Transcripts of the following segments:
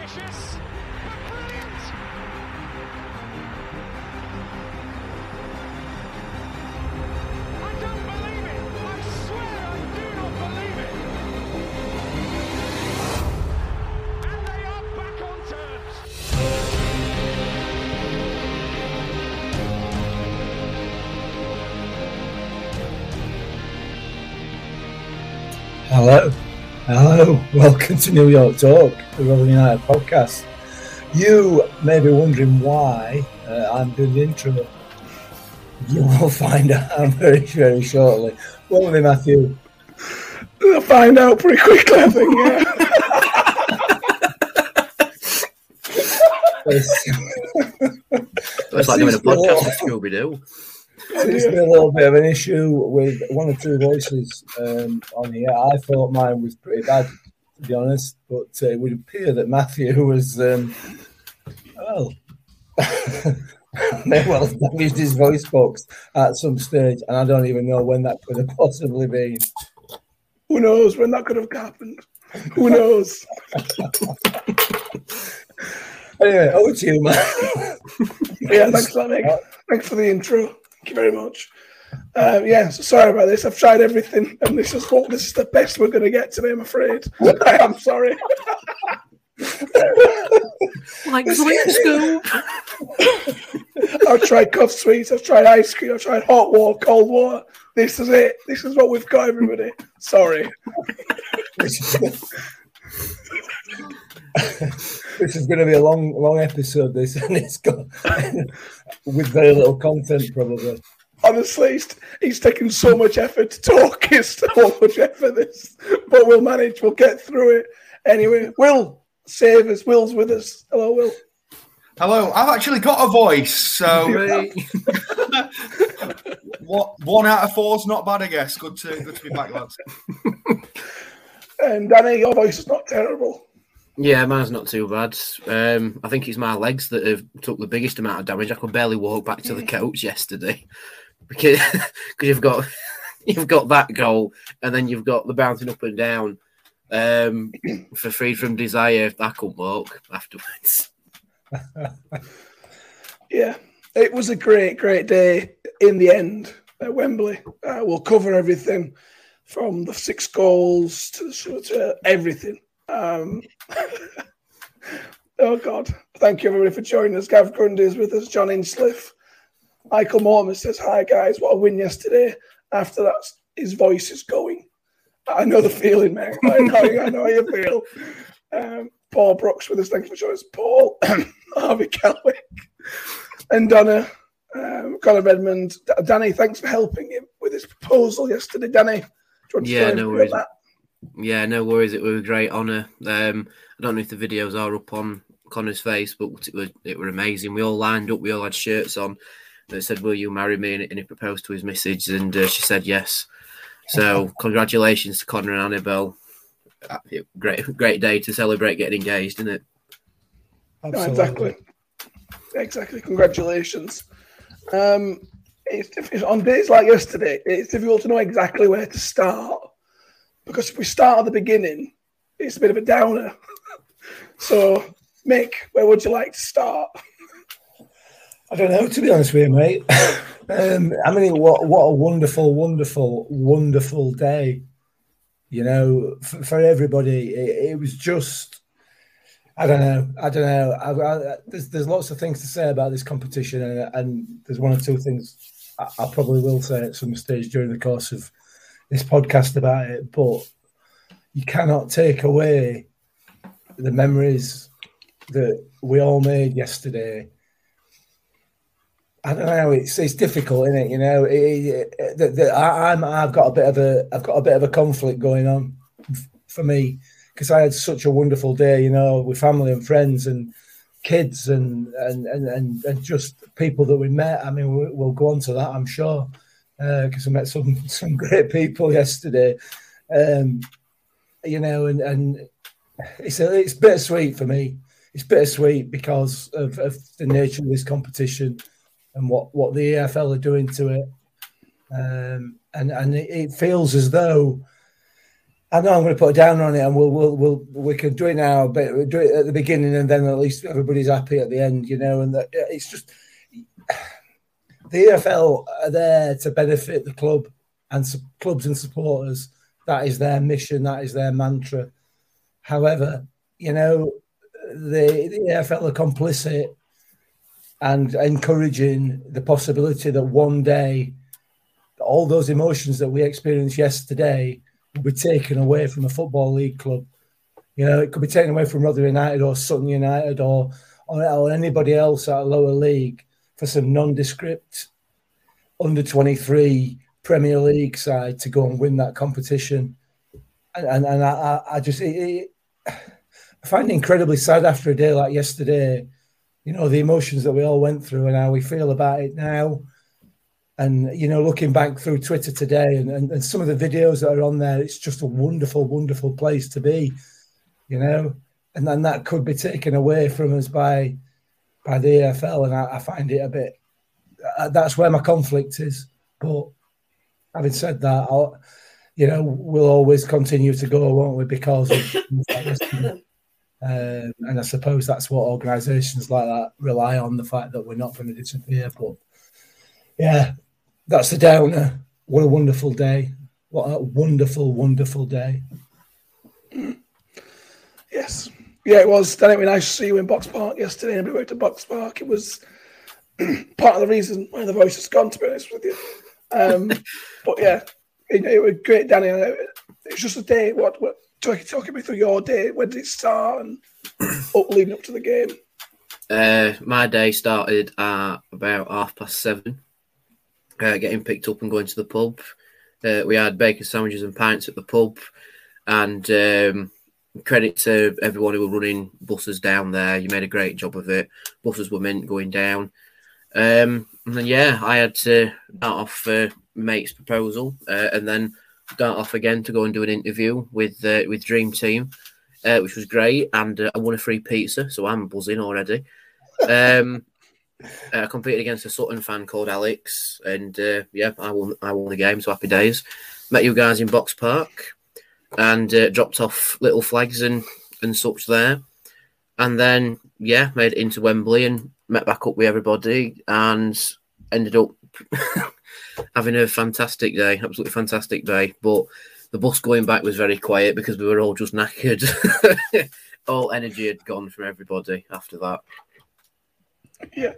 ambitious, welcome to New York Talk, the Rotherham United podcast. You may be wondering why uh, I'm doing the intro. You will find out very, very shortly. Won't we, Matthew? I'll find out pretty quickly, I think, yeah. It's like doing a podcast with Scooby Doo. Seems to be a little bit of an issue with one or two voices um, on here. I thought mine was pretty bad, to be honest, but uh, it would appear that Matthew was, um, well, may well have damaged his voice box at some stage, and I don't even know when that could have possibly been. Who knows when that could have happened? Who knows? Anyway, over to you, man. yeah, thanks for. Thanks for the intro. Thank you very much. Um, yeah, so sorry about this. I've tried everything, and this is what this is the best we're going to get today. I'm afraid. I am sorry. Like Zoink Scoop. I've tried cuff sweets. I've tried ice cream. I've tried hot water, cold water. This is it. This is what we've got, everybody. Sorry. this is going to be a long, long episode. This and it's got with very little content, probably. Honestly, he's, he's taken so much effort to talk. It's so much effort, this, but we'll manage. We'll get through it. Anyway, Will, save us. Will's with us. Hello, Will. Hello, I've actually got a voice, so what one out of four is not bad, I guess. Good to good to be back, lads. And Danny, your voice is not terrible. Yeah, mine's not too bad. Um, I think it's my legs that have took the biggest amount of damage. I could barely walk back to the couch yesterday because you've got you've got that goal and then you've got the bouncing up and down um, for free from desire. I couldn't walk afterwards. Yeah, it was a great, great day in the end at Wembley. Uh, we'll cover everything from the six goals to, to everything. Um, oh, God. Thank you, everybody, for joining us. Gav Grundy is with us, John Insliff. Michael Mortimer says, Hi, guys. What a win yesterday. After that, his voice is going. I know the feeling, mate. I know, I know how you feel. Um, Paul Brooks with us. Thank you for joining us. Paul, Harvey Kelwick, and Donna, um, Conor Redmond. D- Danny, thanks for helping him with his proposal yesterday. Danny, do you want to Yeah, no worries. Yeah, no worries. It was a great honour. Um, I don't know if the videos are up on Connor's face, but it was it were amazing. We all lined up. We all had shirts on that said, "Will you marry me?" And, and he proposed to his message, and uh, she said yes. So congratulations to Connor and Annabelle. Uh, Great, great day to celebrate getting engaged, isn't it? that? No, exactly. Exactly. Congratulations. Um, it's, diff- on days like yesterday, it's difficult to know exactly where to start because if we start at the beginning, it's a bit of a downer. so, Mick, where would you like to start? I don't know, to be honest with you, mate. um, I mean, what what a wonderful, wonderful, wonderful day. You know, for, for everybody, it, it was just. I don't know. I don't know. I, I, there's there's lots of things to say about this competition, and, and there's one or two things I, I probably will say at some stage during the course of this podcast about it. But you cannot take away the memories that we all made yesterday. I don't know. It's it's difficult, isn't it? You know, it, it, the, the, I, I'm I've got a bit of a I've got a bit of a conflict going on f- for me because I had such a wonderful day, you know, with family and friends and kids and and and and, and just people that we met. I mean, we, we'll go on to that, I'm sure, because I met some some great people yesterday. Um, you know, and and it's a, it's bittersweet for me. It's bittersweet because of, of the nature of this competition and what, what the EFL are doing to it. Um, and and it, it feels as though I know I'm going to put a down on it, and we'll we'll, we'll we can do it now, but we'll do it at the beginning, and then at least everybody's happy at the end, you know. And that, it's just the EFL are there to benefit the club and su- clubs and supporters. That is their mission. That is their mantra. However, you know, the, the EFL are complicit and encouraging the possibility that one day all those emotions that we experienced yesterday will be taken away from a football league club. You know, it could be taken away from Rotherham United or Sutton United or, or, or anybody else at a lower league for some nondescript under 23 Premier League side to go and win that competition. And, and, and I, I just, it, it, I find it incredibly sad after a day like yesterday, you know, the emotions that we all went through and how we feel about it now. And, you know, looking back through Twitter today and, and, and some of the videos that are on there, it's just a wonderful, wonderful place to be, you know, and then that could be taken away from us by by the EFL. And I, I find it a bit, uh, that's where my conflict is. But having said that, I'll, you know, we'll always continue to go, won't we? Because of um, and I suppose that's what organisations like that rely on the fact that we're not going to disappear. But yeah, that's the downer. What a wonderful day! What a wonderful, wonderful day. Yes. Yeah, it was. Then it was nice to see you in Box Park yesterday. And we went to Box Park. It was part of the reason why the voice has gone, to be honest with you. Um, but yeah, it, it was great, Danny. It's just a day. What, what talking, talking me through your day. When did it start and up leading up to the game? Uh, my day started at about half past seven, uh, getting picked up and going to the pub. Uh, we had bacon sandwiches and pints at the pub, and um, credit to everyone who were running buses down there. You made a great job of it. Buses were meant going down. Um, and then, yeah, I had to start off uh, mate's proposal uh, and then start off again to go and do an interview with uh, with Dream Team, uh, which was great. And uh, I won a free pizza, so I'm buzzing already. Um, I competed against a Sutton fan called Alex, and uh, yeah, I won. I won the game. So happy days. Met you guys in Box Park, and uh, dropped off little flags and and such there, and then yeah, made it into Wembley and met back up with everybody, and ended up having a fantastic day, absolutely fantastic day. But the bus going back was very quiet because we were all just knackered. all energy had gone from everybody after that. Yeah.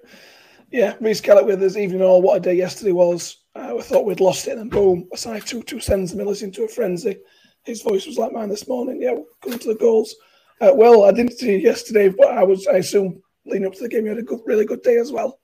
Yeah, Reese Kellett with us, evening all. What a day yesterday was. Uh, we thought we'd lost it, and boom, Osei-Tutu sends me listening to a frenzy. His voice was like mine this morning. Yeah, coming to the goals. Uh, well, I didn't see you yesterday, but I was, I assume, leading up to the game, you had a good, really good day as well.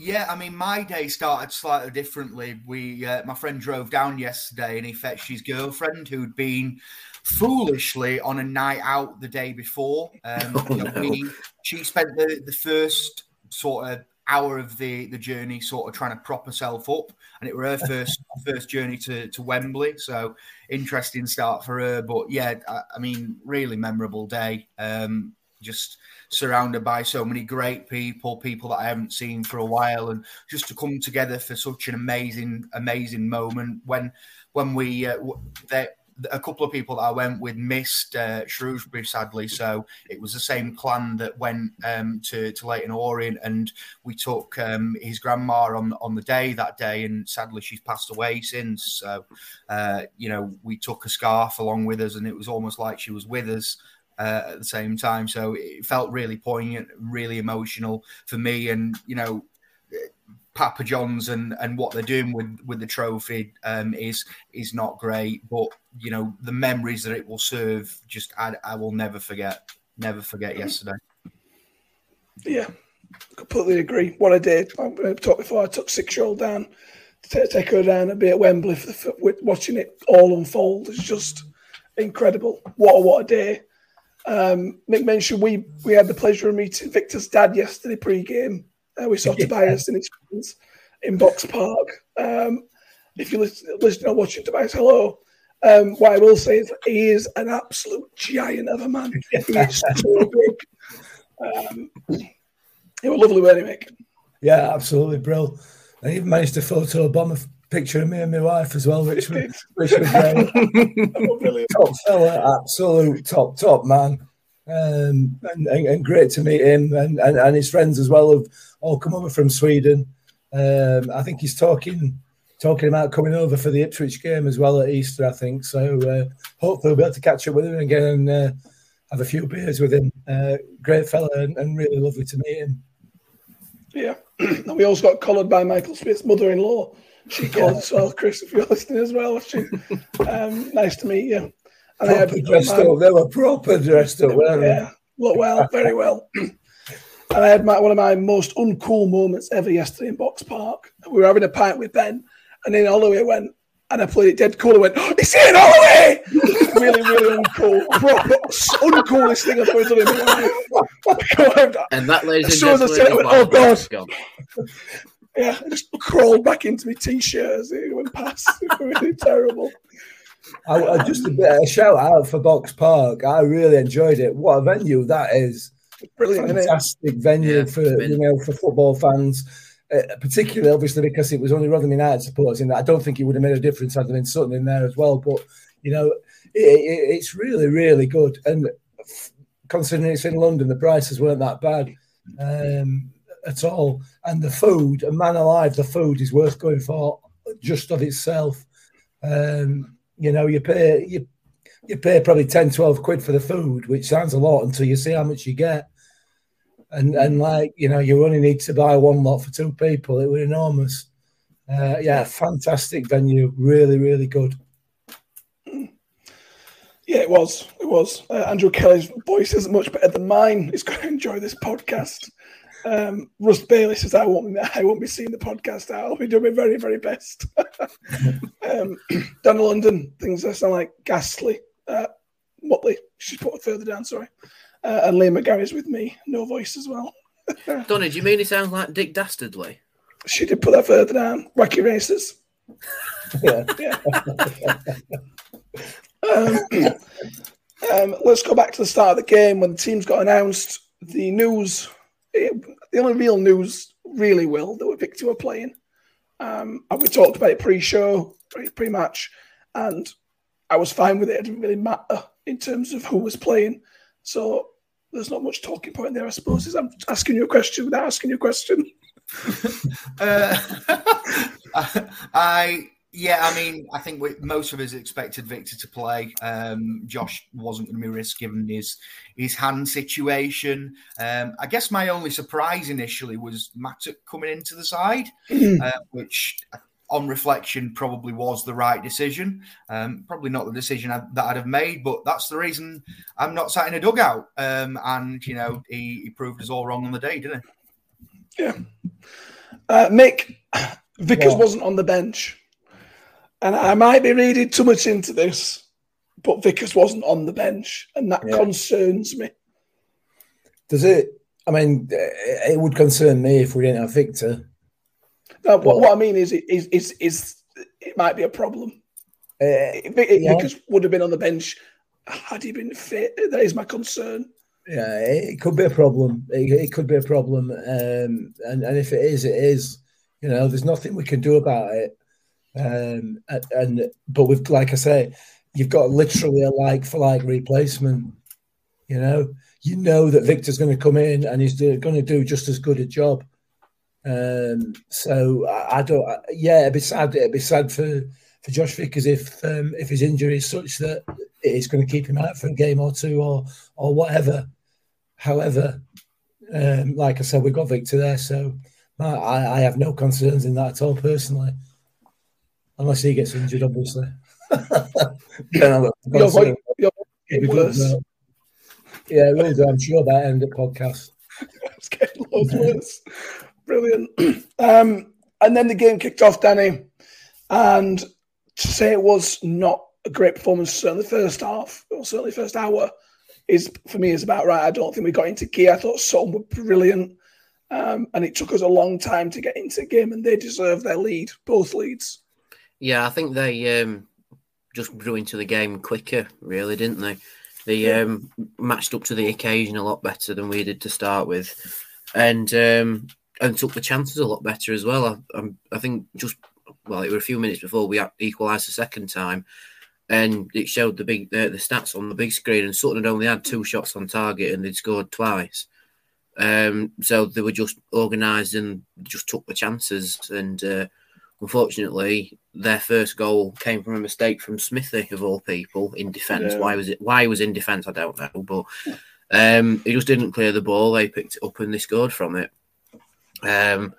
Yeah, I mean, my day started slightly differently. We, uh, my friend drove down yesterday, and he fetched his girlfriend who'd been foolishly on a night out the day before. Um, Oh, no. we, she spent the, the first sort of hour of the the journey sort of trying to prop herself up, and it were her first first journey to to Wembley. So interesting start for her. But yeah, I, I mean, really memorable day. Um, just surrounded by so many great people, people that I haven't seen for a while, and just to come together for such an amazing, amazing moment when when we uh, a couple of people that I went with missed uh, Shrewsbury sadly, so it was the same clan that went um, to to Leyton Orient, and we took um, his grandma on on the day that day, and sadly she's passed away since. So uh, you know we took a scarf along with us, and it was almost like she was with us uh, at the same time. So it felt really poignant, really emotional for me. And you know, Papa John's and and what they're doing with with the trophy um, is is not great, but you know the memories that it will serve, just I, I will never forget, never forget yesterday. Yeah, completely agree. What I did, I talked before, I took six year old down to take her down and be at Wembley for the, for, with watching it all unfold. It's just incredible. What a what a day. Um, Mick mentioned we we had the pleasure of meeting Viktor's dad yesterday pre-game. Uh, we saw Tobias and his friends in Box Park. Um, if you listen, listening or watching Tobias, hello. Um, what I will say is he is an absolute giant of a man. He is so big. Um, it was lovely, weren't it, Mick? Yeah, absolutely, Brill. I even managed to photo bomb picture of me and my wife as well, which was, which was great. Oh, top fella, absolute top top man, um, and, and, and great to meet him and, and, and his friends as well have all come over from Sweden. Um, I think he's talking talking about coming over for the Ipswich game as well at Easter. I think so. Uh, hopefully, we'll be able to catch up with him again and uh, have a few beers with him. Uh, great fella and, and really lovely to meet him. Yeah. and we also got collared by Michael Smith's mother in law. She called as well, Chris, if you're listening as well. She, um, nice to meet you. And I had Proper dressed my- up. They were proper dressed up, weren't they? Yeah, look well, very well. and I had my, one of my most uncool moments ever yesterday in Box Park. We were having a pint with Ben, and then Holloway went, and I played it dead cool. I went, oh, it's Ian Holloway! really, really uncool. Proper uncoolest thing I've ever done in my life. And that, ladies and As soon I gentlemen, said it, I went, "Oh, God." it's gone. yeah, I just crawled back into my t-shirts. it went past. It was really terrible. I, I just a bit a shout out for Box Park. I really enjoyed it. What a venue that is! Brilliant. Fantastic venue Yeah, for you know for football fans, uh, particularly obviously because it was only Rotherham United supporters in that. I don't think it would have made a difference had there been Sutton in there as well. But you know, it, it, it's really really good. And f- considering it's in London, the prices weren't that bad um, at all. And the food, a man alive, the food is worth going for just of itself. Um, you know, you pay you you pay probably 10, 12 quid for the food, which sounds a lot until you see how much you get. And and like, you know, you only need to buy one lot for two people. It was enormous. Uh, yeah, fantastic venue. Really, really good. Yeah, it was. It was. Uh, Andrew Kelly's voice isn't much better than mine. He's going to enjoy this podcast. Um, Russ Bailey says, "I won't. Be, I won't be seeing the podcast. I'll be doing my very, very best." um, down in London, things that sound like ghastly. Uh, Motley, she's put it further down. Sorry, uh, and Liam McGarry's with me. No voice as well. Donny, do you mean it sounds like Dick Dastardly? She did put that further down. Wacky races. Yeah. Um, um, let's go back to the start of the game when the teams got announced. The news, it, the only real news, really, will that were Viktor were playing. Um, and we talked about it pre-show, pre- pre-match, and I was fine with it. It didn't really matter in terms of who was playing. So there's not much talking point there, I suppose. Is I'm asking you a question without asking you a question. Uh, I yeah, I mean, I think we, most of us expected Viktor to play. Um, Josh wasn't going to be risked given his his hand situation. Um, I guess my only surprise initially was Mattock coming into the side, uh, which on reflection probably was the right decision. Um, probably not the decision I, that I'd have made, but that's the reason I'm not sat in a dugout. Um, and you know, he, he proved us all wrong on the day, didn't he? Yeah. Uh, Mick, Vickers What? wasn't on the bench. And I might be reading too much into this, but Vickers wasn't on the bench. And that Yeah. concerns me. Does it? I mean, it would concern me if we didn't have Viktor. No, what, Well- what I mean is, it is, is, is it might be a problem. Uh, Yeah. Vickers would have been on the bench had he been fit. That is my concern. Yeah, it could be a problem. It, it could be a problem, um, and and if it is, it is. You know, there's nothing we can do about it. Um, and, but with like I say, you've got literally a like for like replacement. You know, you know that Viktor's going to come in and he's going to do just as good a job. Um, so I, I don't. I- Yeah, it'd be sad. It'd be sad for for Josh Vickers if um, if his injury is such that it's going to keep him out for a game or two or or whatever. However, um, like I said, we've got Victor there, so I I have no concerns in that at all personally, unless he gets injured, obviously. Then I've got Your voice, concern. your It'd be voice good, worse. Yeah, we'll do. I'm sure that end the podcast. It's getting loads worse. Brilliant. Um, and then the game kicked off, Danny. And to say it was not a great performance, certainly the first half, or certainly first hour, is for me is about right. I don't think we got into gear. I thought Sutton were brilliant. Um, and it took us a long time to get into the game, and they deserve their lead, both leads. Yeah, I think they um, just grew into the game quicker, really, didn't they? They um, matched up to the occasion a lot better than we did to start with, and um, and took the chances a lot better as well. I, I'm, I think just well, it was a few minutes before we equalised the second time, and it showed the big uh, the stats on the big screen, and Sutton had only had two shots on target, and they'd scored twice. Um, so they were just organised and just took the chances, and uh, unfortunately, their first goal came from a mistake from Smithy of all people in defence. Yeah. Why was it? Why he was in defence? I don't know, but um, he just didn't clear the ball. They picked it up and they scored from it. Um,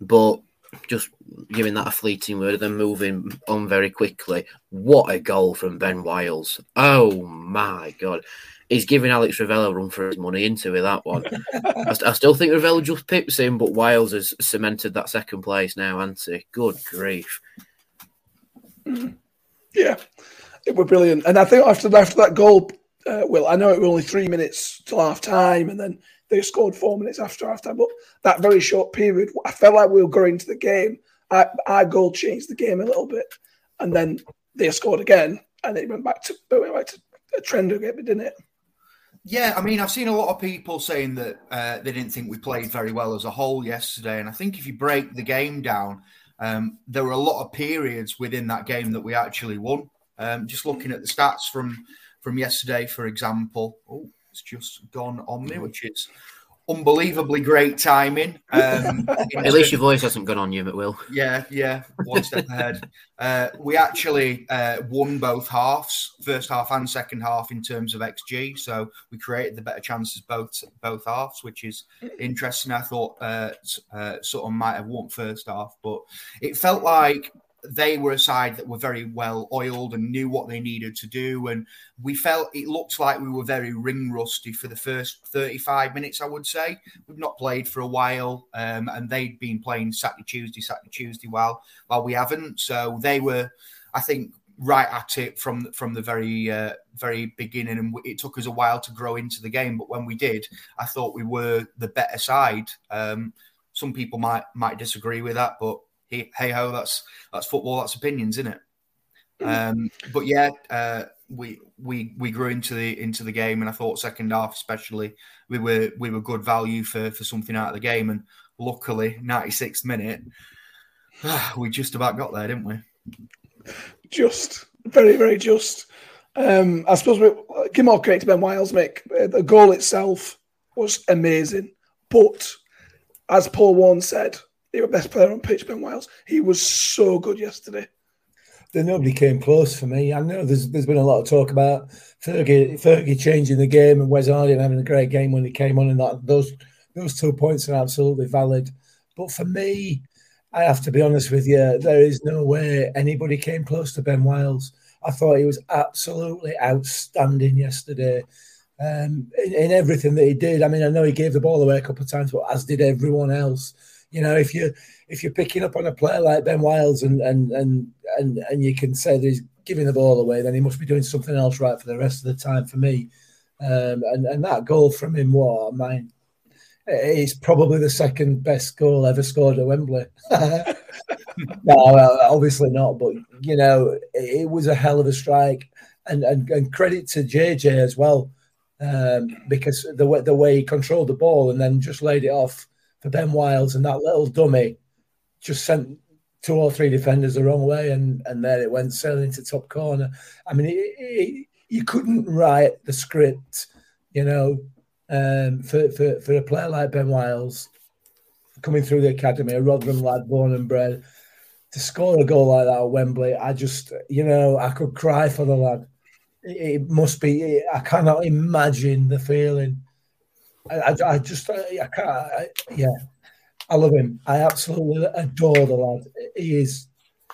but just giving that a fleeting word, then moving on very quickly. What a goal from Ben Wiles! Oh my god, he's giving Alex Revell a run for his money into it. That one, I, I still think Revell just pips him, but Wiles has cemented that second place now, hasn't he? Good grief! Yeah, it were brilliant. And I think after after that goal, uh, well, I know it was only three minutes till half time, and then they scored four minutes after half time. But that very short period, I felt like we were going to the game. Our goal changed the game a little bit, and then they scored again, and it went back to it went back to a trend again, didn't it? Yeah, I mean, I've seen a lot of people saying that uh, they didn't think we played very well as a whole yesterday. And I think if you break the game down, um, there were a lot of periods within that game that we actually won. Um, just looking at the stats from from yesterday, for example, oh, it's just gone on me, which is unbelievably great timing. Um, At least your voice hasn't gone on you, but will. yeah, yeah, one step ahead. Uh, we actually uh, won both halves, first half and second half, in terms of XG. So we created the better chances both both halves, which is interesting. I thought uh, S- uh, Sutton might have won first half, but it felt like they were a side that were very well oiled and knew what they needed to do. And we felt it looked like we were very ring rusty for the first 35 minutes, I would say. We've not played for a while, um, and they'd been playing Saturday, Tuesday, Saturday, Tuesday while while we haven't. So they were, I think, right at it from from the very uh, very beginning, and it took us a while to grow into the game. But when we did, I thought we were the better side. Um, some people might might disagree with that, but hey, hey ho, that's that's football, that's opinions, isn't it? Um, but yeah, uh, we we we grew into the into the game, and I thought second half especially we were we were good value for for something out of the game, and luckily 96th minute we just about got there, didn't we? Just very, very just. Um, I suppose we give more credit to Ben Wiles, Mick. The goal itself was amazing, but as Paul Warne said, he was best player on pitch. Ben Wiles, he was so good yesterday. Nobody came close for me. I know there's there's been a lot of talk about Fergie Fergie changing the game and Wes Harding having a great game when he came on, and that those those two points are absolutely valid. But for me, I have to be honest with you, there is no way anybody came close to Ben Wiles. I thought he was absolutely outstanding yesterday. Um, in, in everything that he did. I mean, I know he gave the ball away a couple of times, but as did everyone else. You know, if you if you're picking up on a player like Ben Wiles and and and and and you can say that he's giving the ball away, then he must be doing something else right for the rest of the time. For me, um, and and that goal from him, what I mean, it's probably the second best goal ever scored at Wembley. no, obviously not, but you know, it, it was a hell of a strike, and and, and credit to JJ as well, um, because the way the way he controlled the ball and then just laid it off for Ben Wiles and that little dummy just sent two or three defenders the wrong way, and and there it went sailing into top corner. I mean, it, it, you couldn't write the script, you know, um, for, for for a player like Ben Wiles coming through the academy, a Rotherham lad, born and bred, to score a goal like that at Wembley. I just, you know, I could cry for the lad. It, it must be. I cannot imagine the feeling. I, I, just, I can't. I, yeah, I love him. I absolutely adore the lad. He is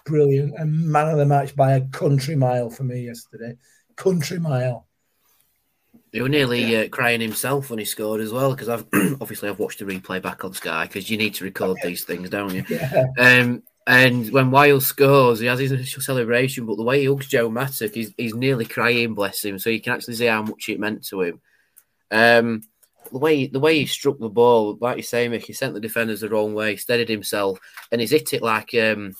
brilliant and man of the match by a country mile for me yesterday. Country mile. He was nearly uh, crying himself when he scored as well because I've obviously I've watched the replay back on Sky because you need to record these things, don't you? Yeah. Um, and when Wiles scores, he has his initial celebration, but the way he hugs Joe Mattock, he's, he's nearly crying, bless him. So you can actually see how much it meant to him. Um, the way the way he struck the ball, like you say, Mick, he sent the defenders the wrong way, steadied himself, and he's hit it like um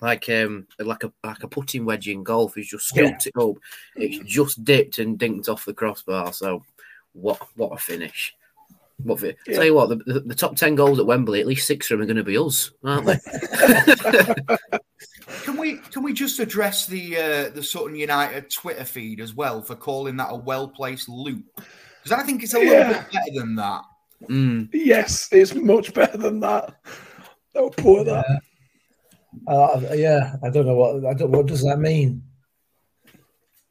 like um like a like a putting wedge in golf. He's just scooped it up. It's just dipped and dinked off the crossbar. So what what a finish! For, Yeah. tell you what, the, the, the top ten goals at Wembley, at least six of them are going to be us, aren't they? Can we can we just address the uh, the Sutton United Twitter feed as well for calling that a well placed loop? Because I think it's a little Yeah. bit better than that. Mm. Yes, it's much better than that. They were poor that. Uh, yeah, I don't know what I don't. What does that mean?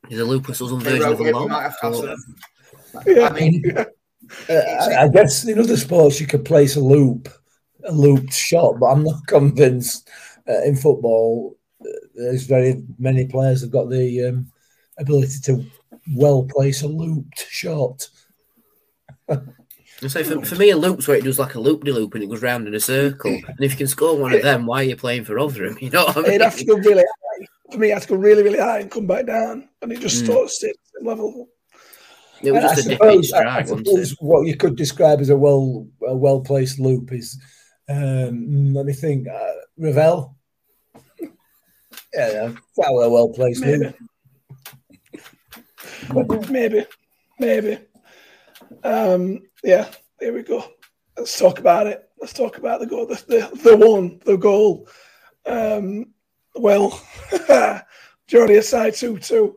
Is a Lupus Southern They version of a it, we loop? might have to ask Or- them. Yeah. I mean, yeah. Uh, I, I guess in other sports you could place a loop, a looped shot, but I'm not convinced uh, in football. uh, There's very many players have got the um, ability to well place a looped shot. I say for, for me, a loop's where it does like a loop de loop and it goes round in a circle. And if you can score one of them, why are you playing for Rotherham? You know what I mean? It'd have to go really high. For me, it had to go really, really high and come back down. And it just Mm. sort of stayed at the same level. It was I just a defeat suppose, I- I suppose it? what you could describe as a well a well placed loop is um, let me think uh, Revell. Yeah, that were a well placed Maybe. loop. Maybe. Maybe. Um, yeah, there we go. Let's talk about it. Let's talk about the goal. The, the, the one, the goal. Um, well, Jordi Osei-Tutu.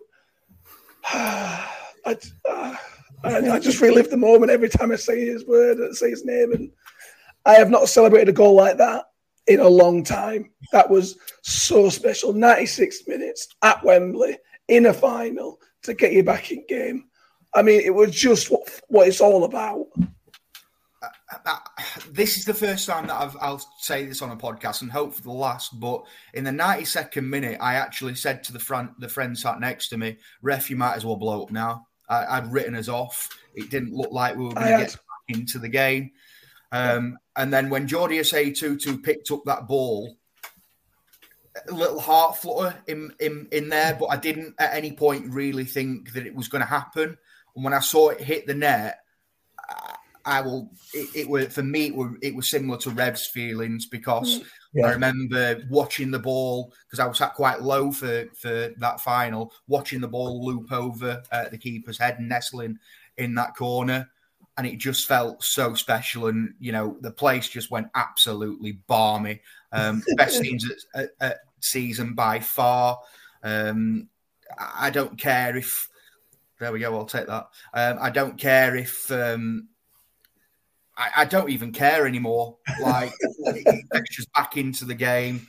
I, uh, I, I just relive the moment every time I say his word and say his name. And I have not celebrated a goal like that in a long time. That was so special. 96 minutes at Wembley in a final to get you back in game. I mean, it was just what, what it's all about. uh, this is the first time that I've, I'll say this on a podcast, and hope for the last. But in the 92nd minute, I actually said to the front, the friend sat next to me, "Ref, you might as well blow up now." I, I'd written us off. It didn't look like we were going to had. get back into the game. Um, and then when Jordi Tutu picked up that ball, a little heart flutter in, in in there, but I didn't at any point really think that it was going to happen. And when I saw it hit the net, I, I will. It, it was for me. It, were, it was similar to Rev's feelings because Yeah. I remember watching the ball because I was sat quite low for for that final, watching the ball loop over uh, the keeper's head and nestling in that corner, and it just felt so special. And you know, the place just went absolutely balmy. Um, best scenes at, at, at season by far. Um, I don't care if. There we go. I'll take that. Um, I don't care if. Um, I, I don't even care anymore. Like just back into the game.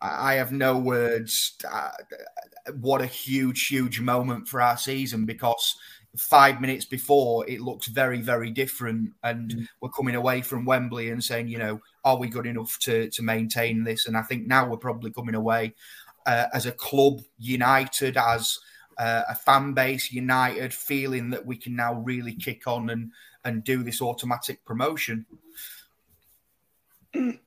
I, I have no words. Uh, what a huge, huge moment for our season because five minutes before it looks very, very different, and we're coming away from Wembley and saying, you know, are we good enough to to maintain this? And I think now we're probably coming away uh, as a club united, as uh, a fan base united, feeling that we can now really kick on and and do this automatic promotion.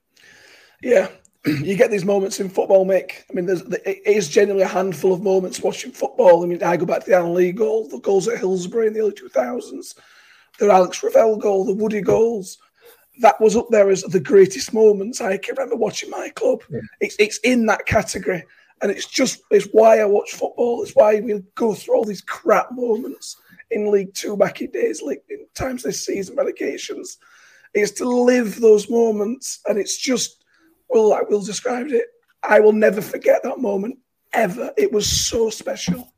Yeah, you get these moments in football, Mick. I mean, there's it is generally a handful of moments watching football. I mean, I go back to the Alan Lee goal, the goals at Hillsborough in the early 2000s, the Alex Revell goal, the Woody goals. That was up there as the greatest moments I can remember watching my club. Yeah. It's it's in that category, and it's just it's why I watch football. It's why we go through all these crap moments in League Two back in days, League in times this season, relegations. It's to live those moments, and it's just well, like Will described it. I will never forget that moment ever. It was so special.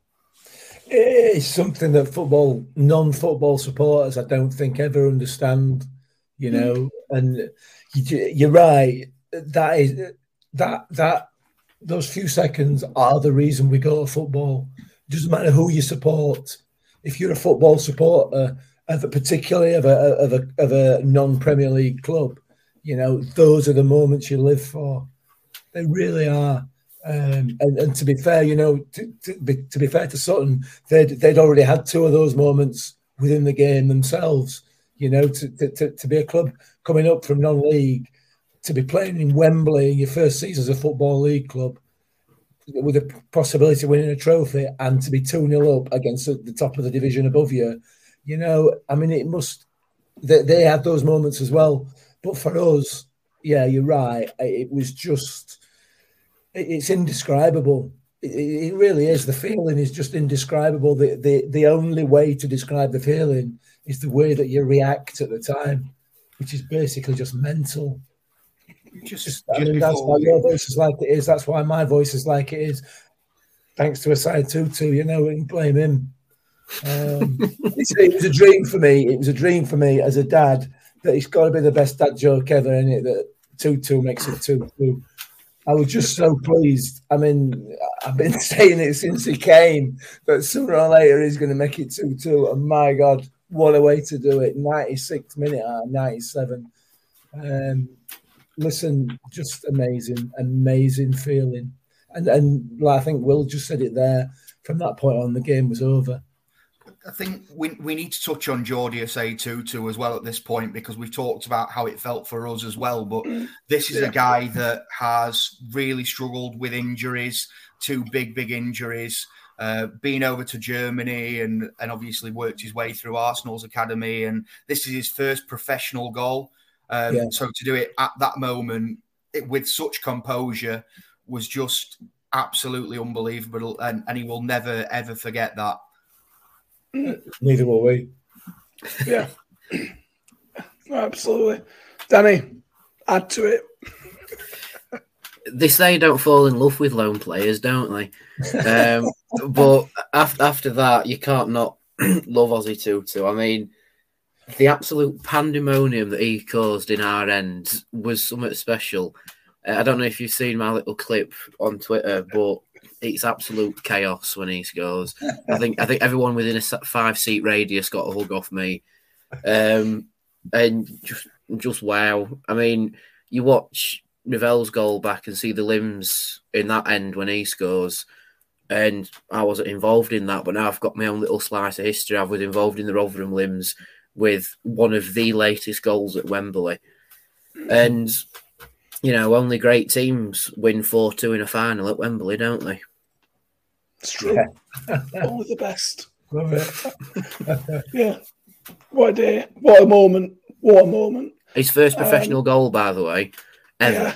It's something that football, non-football supporters, I don't think ever understand. You know, mm. and you, you're right. That is that that those few seconds are the reason we go to football. It doesn't matter who you support. If you're a football supporter of a, particularly of a of a of a non-Premier League club, you know those are the moments you live for. They really are. Um, and, and to be fair, you know, to, to, be, to be fair to Sutton, they'd, they'd already had two of those moments within the game themselves. You know, to, to, to, to be a club coming up from non-league, to be playing in Wembley in your first season as a football league club, with a possibility of winning a trophy, and to be two 0 up against the top of the division above you, you know, I mean, it must. They, they had those moments as well, but for us, yeah, you're right. It was just it's indescribable. It, it really is. The feeling is just indescribable. The, the the only way to describe the feeling is the way that you react at the time, which is basically just mental. Just, Just, I mean, that's why your voice is like it is. That's why my voice is like it is. Thanks to Osei-Tutu, you know, we can blame him. Um, it was a dream for me. It was a dream for me as a dad that it's got to be the best dad joke ever, in it? That Tutu makes it two two. I was just so pleased. I mean, I've been saying it since he came but sooner or later he's going to make it two two. And my God, what a way to do it! Ninety six minute out of ninety seven. Um, listen, just amazing, amazing feeling. And and like, I think Will just said it there. From that point on, the game was over. I think we, we need to touch on Jordi Osei-Tutu as well at this point because we've talked about how it felt for us as well. But this is a guy that has really struggled with injuries, two big, big injuries, uh, been over to Germany and, and obviously worked his way through Arsenal's academy. And this is his first professional goal. Um, Yeah. So to do it at that moment it, with such composure was just absolutely unbelievable. And, and he will never, ever forget that. Neither will we. Yeah. Absolutely. Danny, add to it. they say you don't fall in love with lone players, don't they? Um, but after after that, you can't not love Osei-Tutu. I mean, the absolute pandemonium that he caused in our end was something special. Uh, I don't know if you've seen my little clip on Twitter, but it's absolute chaos when he scores. I think I think everyone within a five seat radius got a hug off me, um, and just just wow. I mean, you watch Novell's goal back and see the limbs in that end when he scores. And I wasn't involved in that, but now I've got my own little slice of history. I was involved in the Rotherham limbs with one of the latest goals at Wembley. And, you know, only great teams win 4 2 in a final at Wembley, don't they? It's true. Yeah. Only the best. Love it. Yeah. What a day. What a moment. What a moment. His first um, professional goal, by the way, ever. Yeah.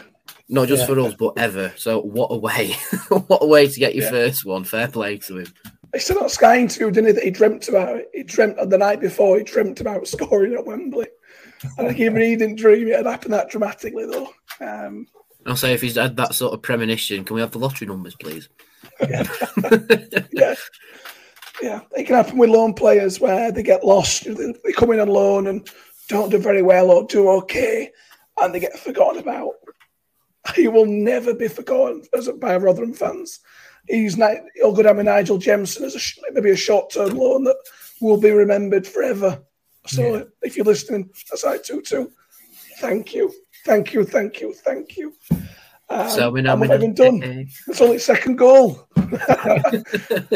Not just Yeah. for us, but ever. So, what a way. what a way to get your Yeah. first one. Fair play to him. He said on Sky interview, didn't he, that he dreamt about it. He dreamt on the night before, he dreamt about scoring at Wembley. And I think even he didn't dream it had happened that dramatically, though. Um, I'll say if he's had that sort of premonition, can we have the lottery numbers, please? yeah. Yeah. It can happen with loan players where they get lost. They they come in on loan and don't do very well or do okay, and they get forgotten about. He will never be forgotten as by Rotherham fans. He's not, he'll go down with Nigel Jemson as a, maybe a short term loan that will be remembered forever. So Yeah. if you're listening, that's Osei-Tutu. Thank you, thank you, thank you, thank you. Um, so we know and we we're not even done. It's only second goal.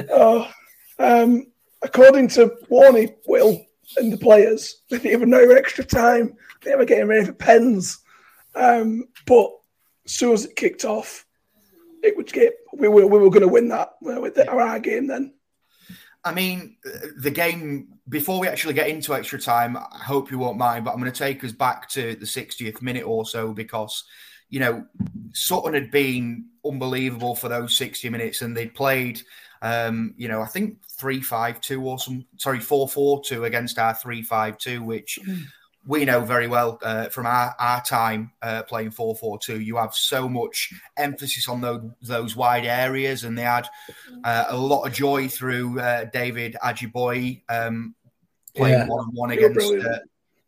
oh, um, according to Warney, Will, and the players, they didn't even know extra time. They were getting ready for pens. Um, but as soon as it kicked off, it would get we were we were going to win that uh, with the, our game then. I mean, uh, the game, before we actually get into extra time, I hope you won't mind, but I'm going to take us back to the 60th minute or so because, you know, Sutton had been unbelievable for those 60 minutes and they'd played, um, you know, I think three five two or some, sorry, 4 4 2 against our 3 5 2, which we know very well uh, from our, our time uh, playing 4 4 2. You have so much emphasis on those, those wide areas, and they had uh, a lot of joy through uh, David Ajiboye um, playing Yeah. one on one You're against uh,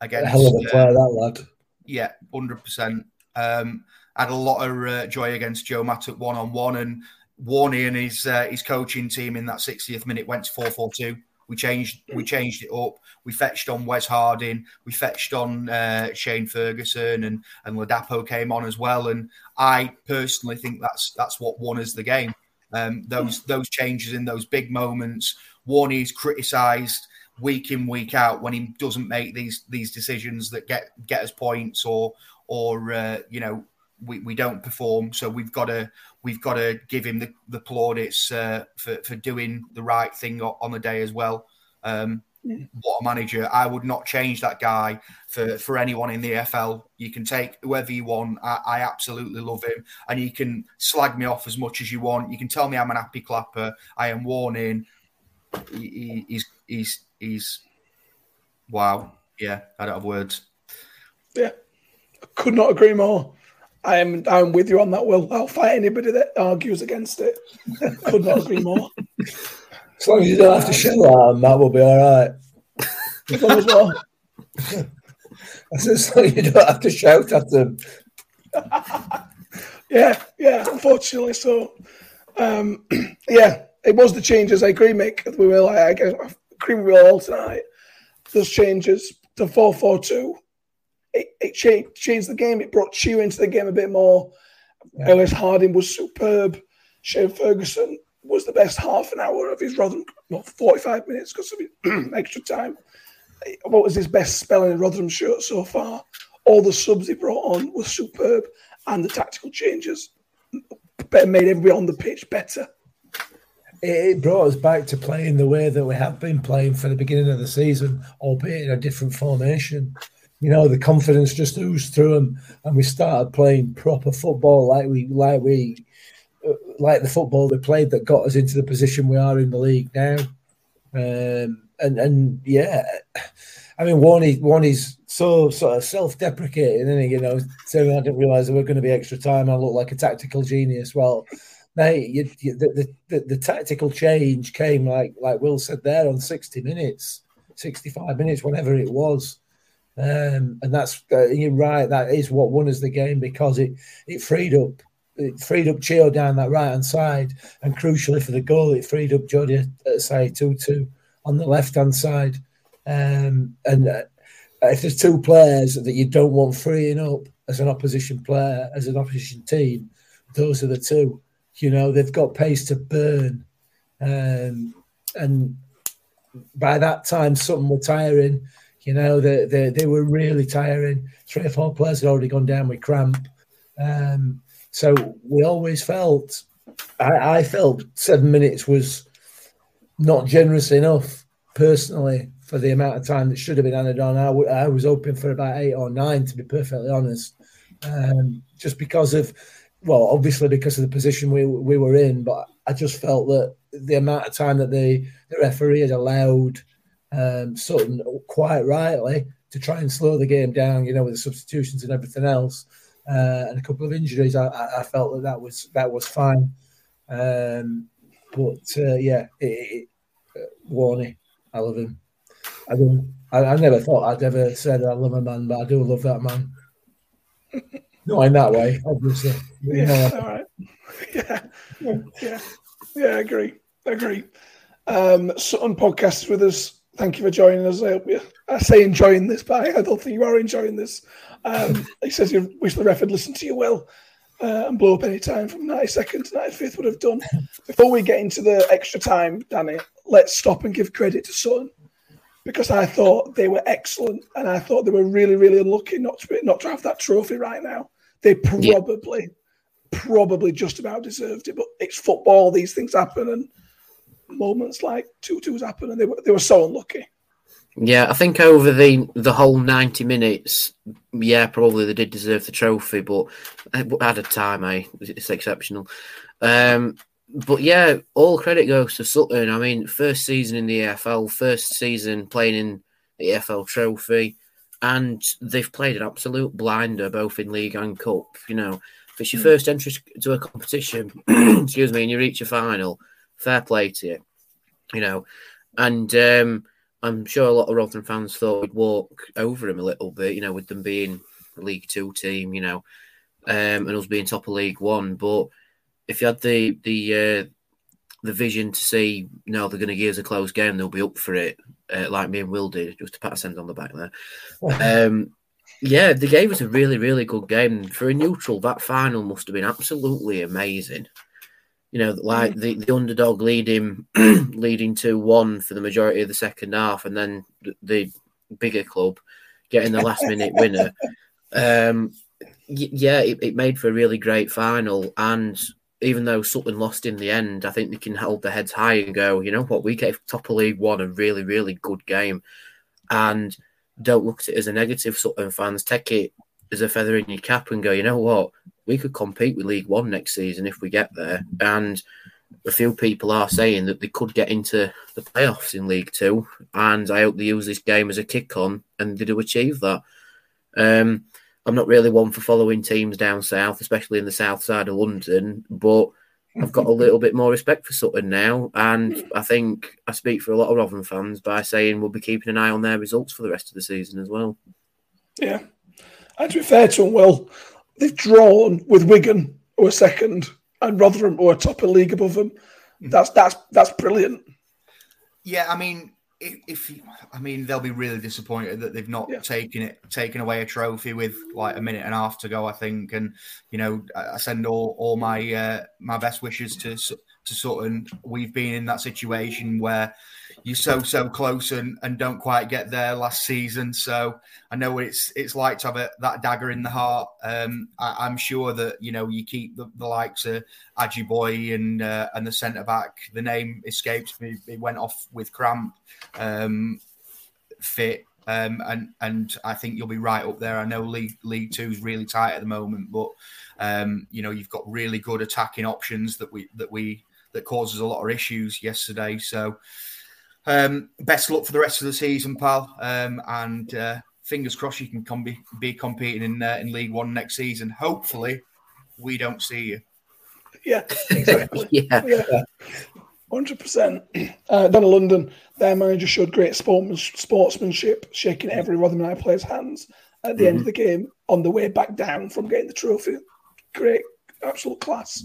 A against hell of a uh, player, that lad. yeah, hundred percent. Um, had a lot of uh, joy against Joe Mattock one on one, and Warney and his uh, his coaching team in that 60th minute went to four four two. We changed we changed it up. We fetched on Wes Harding. We fetched on uh, Shane Ferguson, and and Ladapo came on as well. And I personally think that's that's what won us the game. Um, those those changes in those big moments. Warney is criticised week in week out when he doesn't make these these decisions that get get us points or or uh, you know we, we don't perform. So we've got to we've got to give him the, the plaudits uh, for, for doing the right thing on the day as well. Um, what a manager. I would not change that guy for for anyone in the FL you can take whoever you want. I, I absolutely love him. And you can slag me off as much as you want. You can tell me I'm an happy clapper. I am warning he, he- he's he's he's Wow. Yeah, I don't have words. Yeah, I could not agree more. I am I'm with you on that. Will I'll fight anybody that argues against it. could not agree more. As long as you don't have to shout at that will be all right. As long as well. I said, as long as you don't have to shout at them. Yeah, yeah. Unfortunately, so um, yeah, it was the changes. I agree, Mick. We will. I, I agree with Will all tonight. Those changes to four four two. It, it changed, changed the game. It brought Chew into the game a bit more. Yeah. Ellis Harding was superb. Shane Ferguson was the best half an hour of his Rotherham, well, 45 minutes because of his extra time. What was his best spell in a Rotherham shirt so far? All the subs he brought on were superb, and the tactical changes better made everybody on the pitch better. It, it brought us back to playing the way that we have been playing for the beginning of the season, albeit in a different formation. You know, the confidence just oozed through them, and we started playing proper football like we like we uh, like the football we played that got us into the position we are in the league now. Um, and and yeah, I mean, one is one is so sort of self-deprecating, he? You know, saying I didn't realise there were going to be extra time. I look like a tactical genius. Well, mate, you, you, the, the the tactical change came like like Will said there on sixty minutes, sixty-five minutes, whatever it was. Um, and that's uh, you're right. That is what won us the game because it it freed up it freed up Chio down that right hand side, and crucially for the goal, it freed up Jody say two two on the left hand side. Um, and uh, if there's two players that you don't want freeing up as an opposition player, as an opposition team, those are the two. You know, they've got pace to burn. Um, and by that time, something were tiring. You know, they, they, they were really tiring. Three or four players had already gone down with cramp. Um, so we always felt, I, I felt seven minutes was not generous enough personally for the amount of time that should have been added on. I, w- I was hoping for about eight or nine, to be perfectly honest, um, just because of, well, obviously because of the position we we were in. But I just felt that the amount of time that the, the referee had allowed um, Sutton quite rightly to try and slow the game down, you know, with the substitutions and everything else, uh, and a couple of injuries, I, I, felt that that was that was fine. Um, but uh, yeah, it, it, uh, Warney, I love him. I. I, I never thought I'd ever said I love a man, but I do love that man. Not in that way, obviously. You Yeah, all right. Yeah, yeah, yeah. I agree. I agree. Um, Sutton podcast with us. Thank you for joining us. I hope you. I say enjoying this, but I don't think you are enjoying this. Um, he says you wish the ref had listened to you well uh, and blow up any time from 92nd to 95th would have done. Before we get into the extra time, Danny, let's stop and give credit to Sutton because I thought they were excellent and I thought they were really, really unlucky not to be, not to have that trophy right now. They Yeah. probably, probably just about deserved it, but it's football. These things happen, and moments like Tutu's happen, and they were they were so unlucky. Yeah, I think over the the whole ninety minutes, yeah, probably they did deserve the trophy, but at a time, eh, it's exceptional. Um, but yeah, all credit goes to Sutton. I mean, first season in the EFL, first season playing in the EFL Trophy, and they've played an absolute blinder both in league and cup. You know, if it's your first entry to a competition, excuse me, and you reach a final, fair play to you. You know, and um, I'm sure a lot of Rotherham fans thought we'd walk over him a little bit. You know, with them being League Two team, you know, um, and us being top of League One, but if you had the the uh, the vision to see no, they're going to give us a close game, they'll be up for it, uh, like me and Will did, just to pat a send on the back there. Um, yeah, they gave us a really, really good game for a neutral. That final must have been absolutely amazing. You know, like the, the underdog leading leading to one for the majority of the second half, and then the, the bigger club getting the last minute winner. Um, y- yeah, it, it made for a really great final, and even though Sutton lost in the end, I think they can hold their heads high and go, you know what, we gave top of League One a really, really good game. And don't look at it as a negative, Sutton fans. Take it as a feather in your cap and go, you know what, we could compete with League One next season if we get there. And a few people are saying that they could get into the playoffs in League Two, and I hope they use this game as a kick on and they do achieve that. Um, I'm not really one for following teams down south, especially in the south side of London, but I've got a little bit more respect for Sutton now, and I think I speak for a lot of Rotherham fans by saying we'll be keeping an eye on their results for the rest of the season as well. Yeah. And to be fair to them, well, they've drawn with Wigan, who are second, and Rotherham, who are top of league above them. That's that's that's brilliant. Yeah, I mean, if, if I mean they'll be really disappointed that they've not Yeah. taken it taken away a trophy with like a minute and a half to go. I think, and you know, I send all all my uh, my best wishes to to Sutton. We've been in that situation where you're so so close and, and don't quite get there last season. So I know what it's it's like to have a, that dagger in the heart. Um, I, I'm sure that you know you keep the, the likes of Ajiboye and uh, and the centre back. The name escapes me. It went off with cramp. Um, fit. Um, and and I think you'll be right up there. I know League League Two is really tight at the moment, but um, you know you've got really good attacking options that we that we that causes a lot of issues yesterday. So um, best luck for the rest of the season, pal. Um, and uh, fingers crossed you can com- be, be competing in uh, in League One next season. Hopefully, we don't see you. Yeah, exactly. Yeah, yeah. Hundred percent. Uh, down in London, their manager showed great sportsman- sportsmanship, shaking every Rotherham player's hands at the end of the game on the way back down from getting the trophy. Great, absolute class.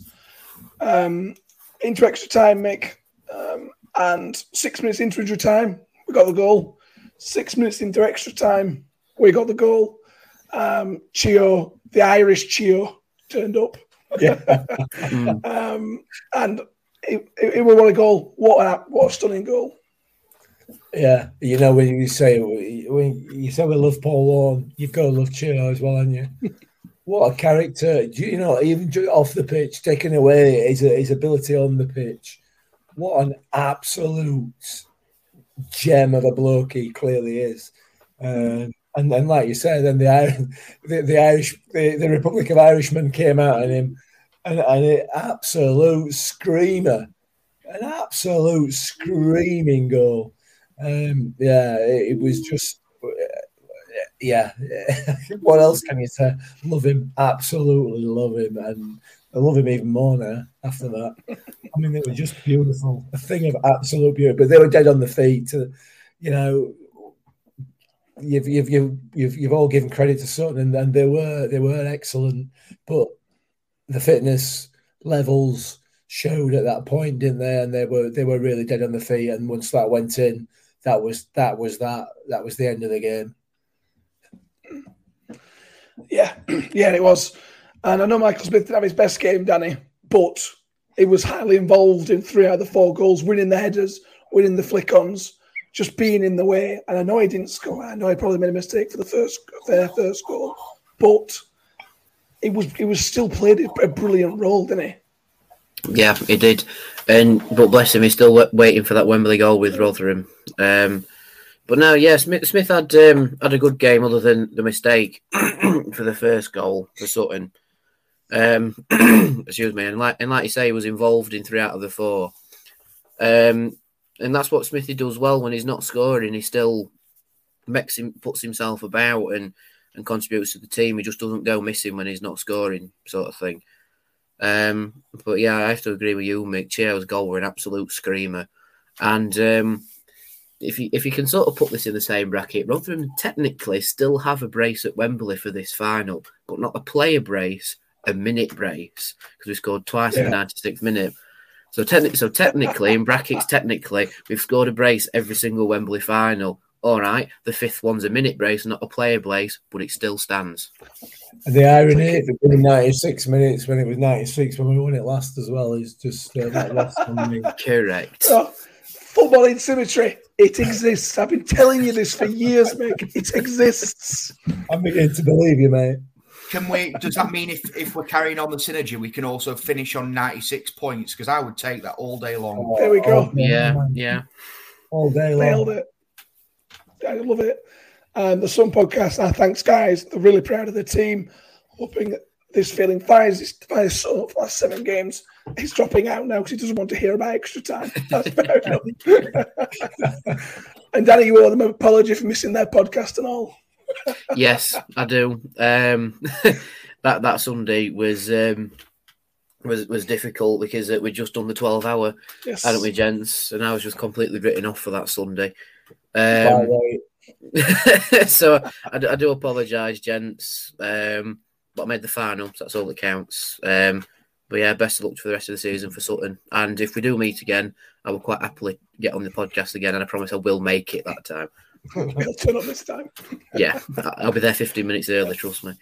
Um, into extra time, Mick, um, and six minutes into injury time, we got the goal. Six minutes into extra time, we got the goal. Um, Chio, the Irish Chio, turned up. um, and it, it, it was what a goal. What a, what a stunning goal. Yeah, you know when you say when you say we love Paul Warne, you've got to love Chio as well, haven't you? What a character! You know, even off the pitch, taking away his his ability on the pitch. What an absolute gem of a bloke he clearly is. Um, and then, like you said, then the the, the Irish the, the Republic of Irishmen came out on him, and an absolute screamer, an absolute screaming goal. Um, yeah, it, it was just, yeah. what else can you say? Love him, absolutely love him, and I love him even more now after that. I mean, they were just beautiful, a thing of absolute beauty. But they were dead on the feet. To, you know, you've you've you've you've, you've all given credit to Sutton, and, and they were they were excellent, but the fitness levels showed at that point, didn't they? And they were they were really dead on the feet. And once that went in, that was that was that that was the end of the game. Yeah, yeah, it was. And I know Michael Smith didn't have his best game, Danny, but he was highly involved in three out of the four goals, winning the headers, winning the flick-ons, just being in the way. And I know he didn't score. I know he probably made a mistake for the first their first goal, but it was it was still played a brilliant role, didn't he? yeah, he did. And but bless him, he's still waiting for that Wembley goal with Rotherham. Um, but no, yeah, Smith, Smith had um, had a good game other than the mistake for the first goal for Sutton. Um, excuse me, and like and like you say, he was involved in three out of the four. Um, and that's what Smithy does well when he's not scoring. He still makes him puts himself about and and contributes to the team. He just doesn't go missing when he's not scoring, sort of thing. Um, but yeah, I have to agree with you, Mick. Chio's goal were an absolute screamer, and um, if you if you can sort of put this in the same bracket, Rotherham technically still have a brace at Wembley for this final, but not a player brace, a minute brace because we scored twice in the ninety sixth minute. So technically, so technically, in brackets, technically, we've scored a brace every single Wembley final. All right, the fifth one's a minute brace, not a player brace, but it still stands. And the irony, if it was 96 minutes when it was 96 when we won it last as well, is just uh, not lost on me. Correct. Oh, football in symmetry. It exists. I've been telling you this for years, Mick. It exists. I'm beginning to believe you, mate. Can we? Does that mean if if we're carrying on the synergy, we can also finish on ninety six points? Because I would take that all day long. There we go. Yeah, yeah. All day long. Nailed it. I love it. Um, the Sun podcast. Our thanks, guys. They're really proud of the team. Hoping this feeling finds its finds Sun for last seven games. He's dropping out now because he doesn't want to hear about extra time. That's fair enough. and Danny, you owe them an apology for missing their podcast and all. yes, I do. Um, that that Sunday was um, was was difficult because uh, we'd just done the twelve hour, Yes. hadn't we, gents? And I was just completely written off for that Sunday. Um, so I, do- I do apologise, gents. Um, but I made the final, so that's all that counts. Um, but yeah, best of luck for the rest of the season for Sutton. And if we do meet again, I will quite happily get on the podcast again, and I promise I will make it that time. He'll turn up this time. Yeah, I'll be there 15 minutes early, trust me.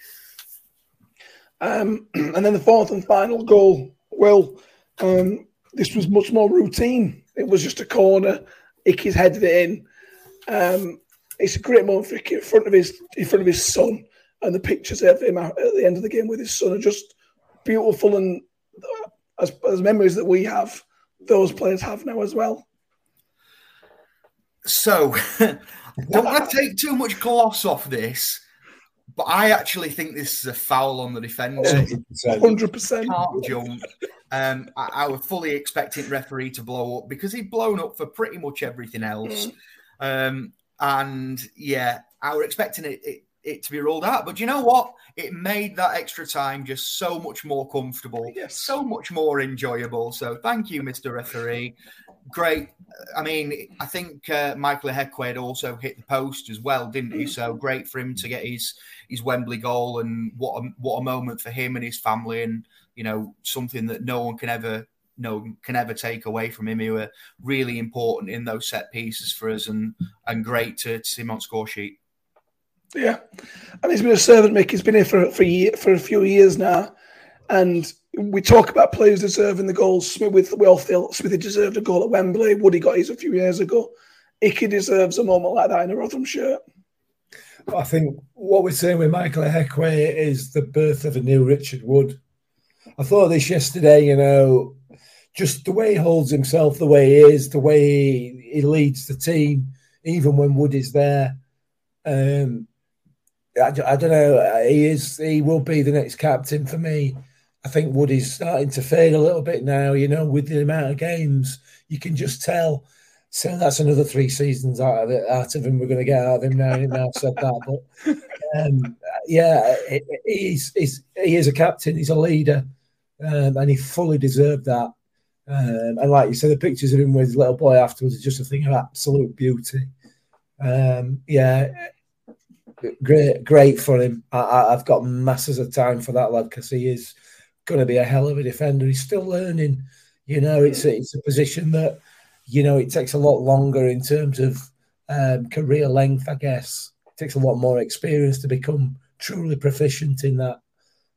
Um, and then the fourth and final goal. Well, um, this was much more routine. It was just a corner. Icky's headed it in. Um, it's a great moment for Icky in front of his in front of his son, and the pictures of him at the end of the game with his son are just beautiful. And as, as memories that we have, those players have now as well. So, don't want to take too much gloss off this, but I actually think this is a foul on the defender. 100%. Hundred. Can't jump. Um, I, I was fully expecting referee to blow up because he'd blown up for pretty much everything else. Um, and yeah, I was expecting it, it, it to be rolled out. But you know what? It made that extra time just so much more comfortable, Yes. so much more enjoyable. So thank you, Mr. Referee. Great. I mean, I think uh, Michael Ihiekwe had also hit the post as well, didn't he? So great for him to get his his Wembley goal, and what a, what a moment for him and his family, and you know something that no one can ever no can ever take away from him. He were really important in those set pieces for us, and and great to, to see him on score sheet. Yeah, and he's been a servant, Mick. He's been here for for a year, for a few years now, and we talk about players deserving the goals. Smith, with we all feel Smithy deserved a goal at Wembley. Woody got his a few years ago. Icky deserves a moment like that in a Rotherham shirt. I think what we're seeing with Michael Ihiekwe is the birth of a new Richard Wood. I thought this yesterday, you know, just the way he holds himself, the way he is, the way he, he leads the team, even when Wood is there. Um, I, I don't know. He is. He will be the next captain for me. I think Wood is starting to fade a little bit now. You know, with the amount of games, you can just tell. So that's another three seasons out of it, out of him. We're going to get out of him now. Now said that, but um, yeah, he- he's, he's he is a captain. He's a leader, um, and he fully deserved that. Um, and like you said, the pictures of him with his little boy afterwards is just a thing of absolute beauty. Um, yeah, great, great for him. I, I, I've got masses of time for that lad because he is going to be a hell of a defender. He's still learning. You know, it's a, it's a position that you know it takes a lot longer in terms of um, career length. I guess it takes a lot more experience to become truly proficient in that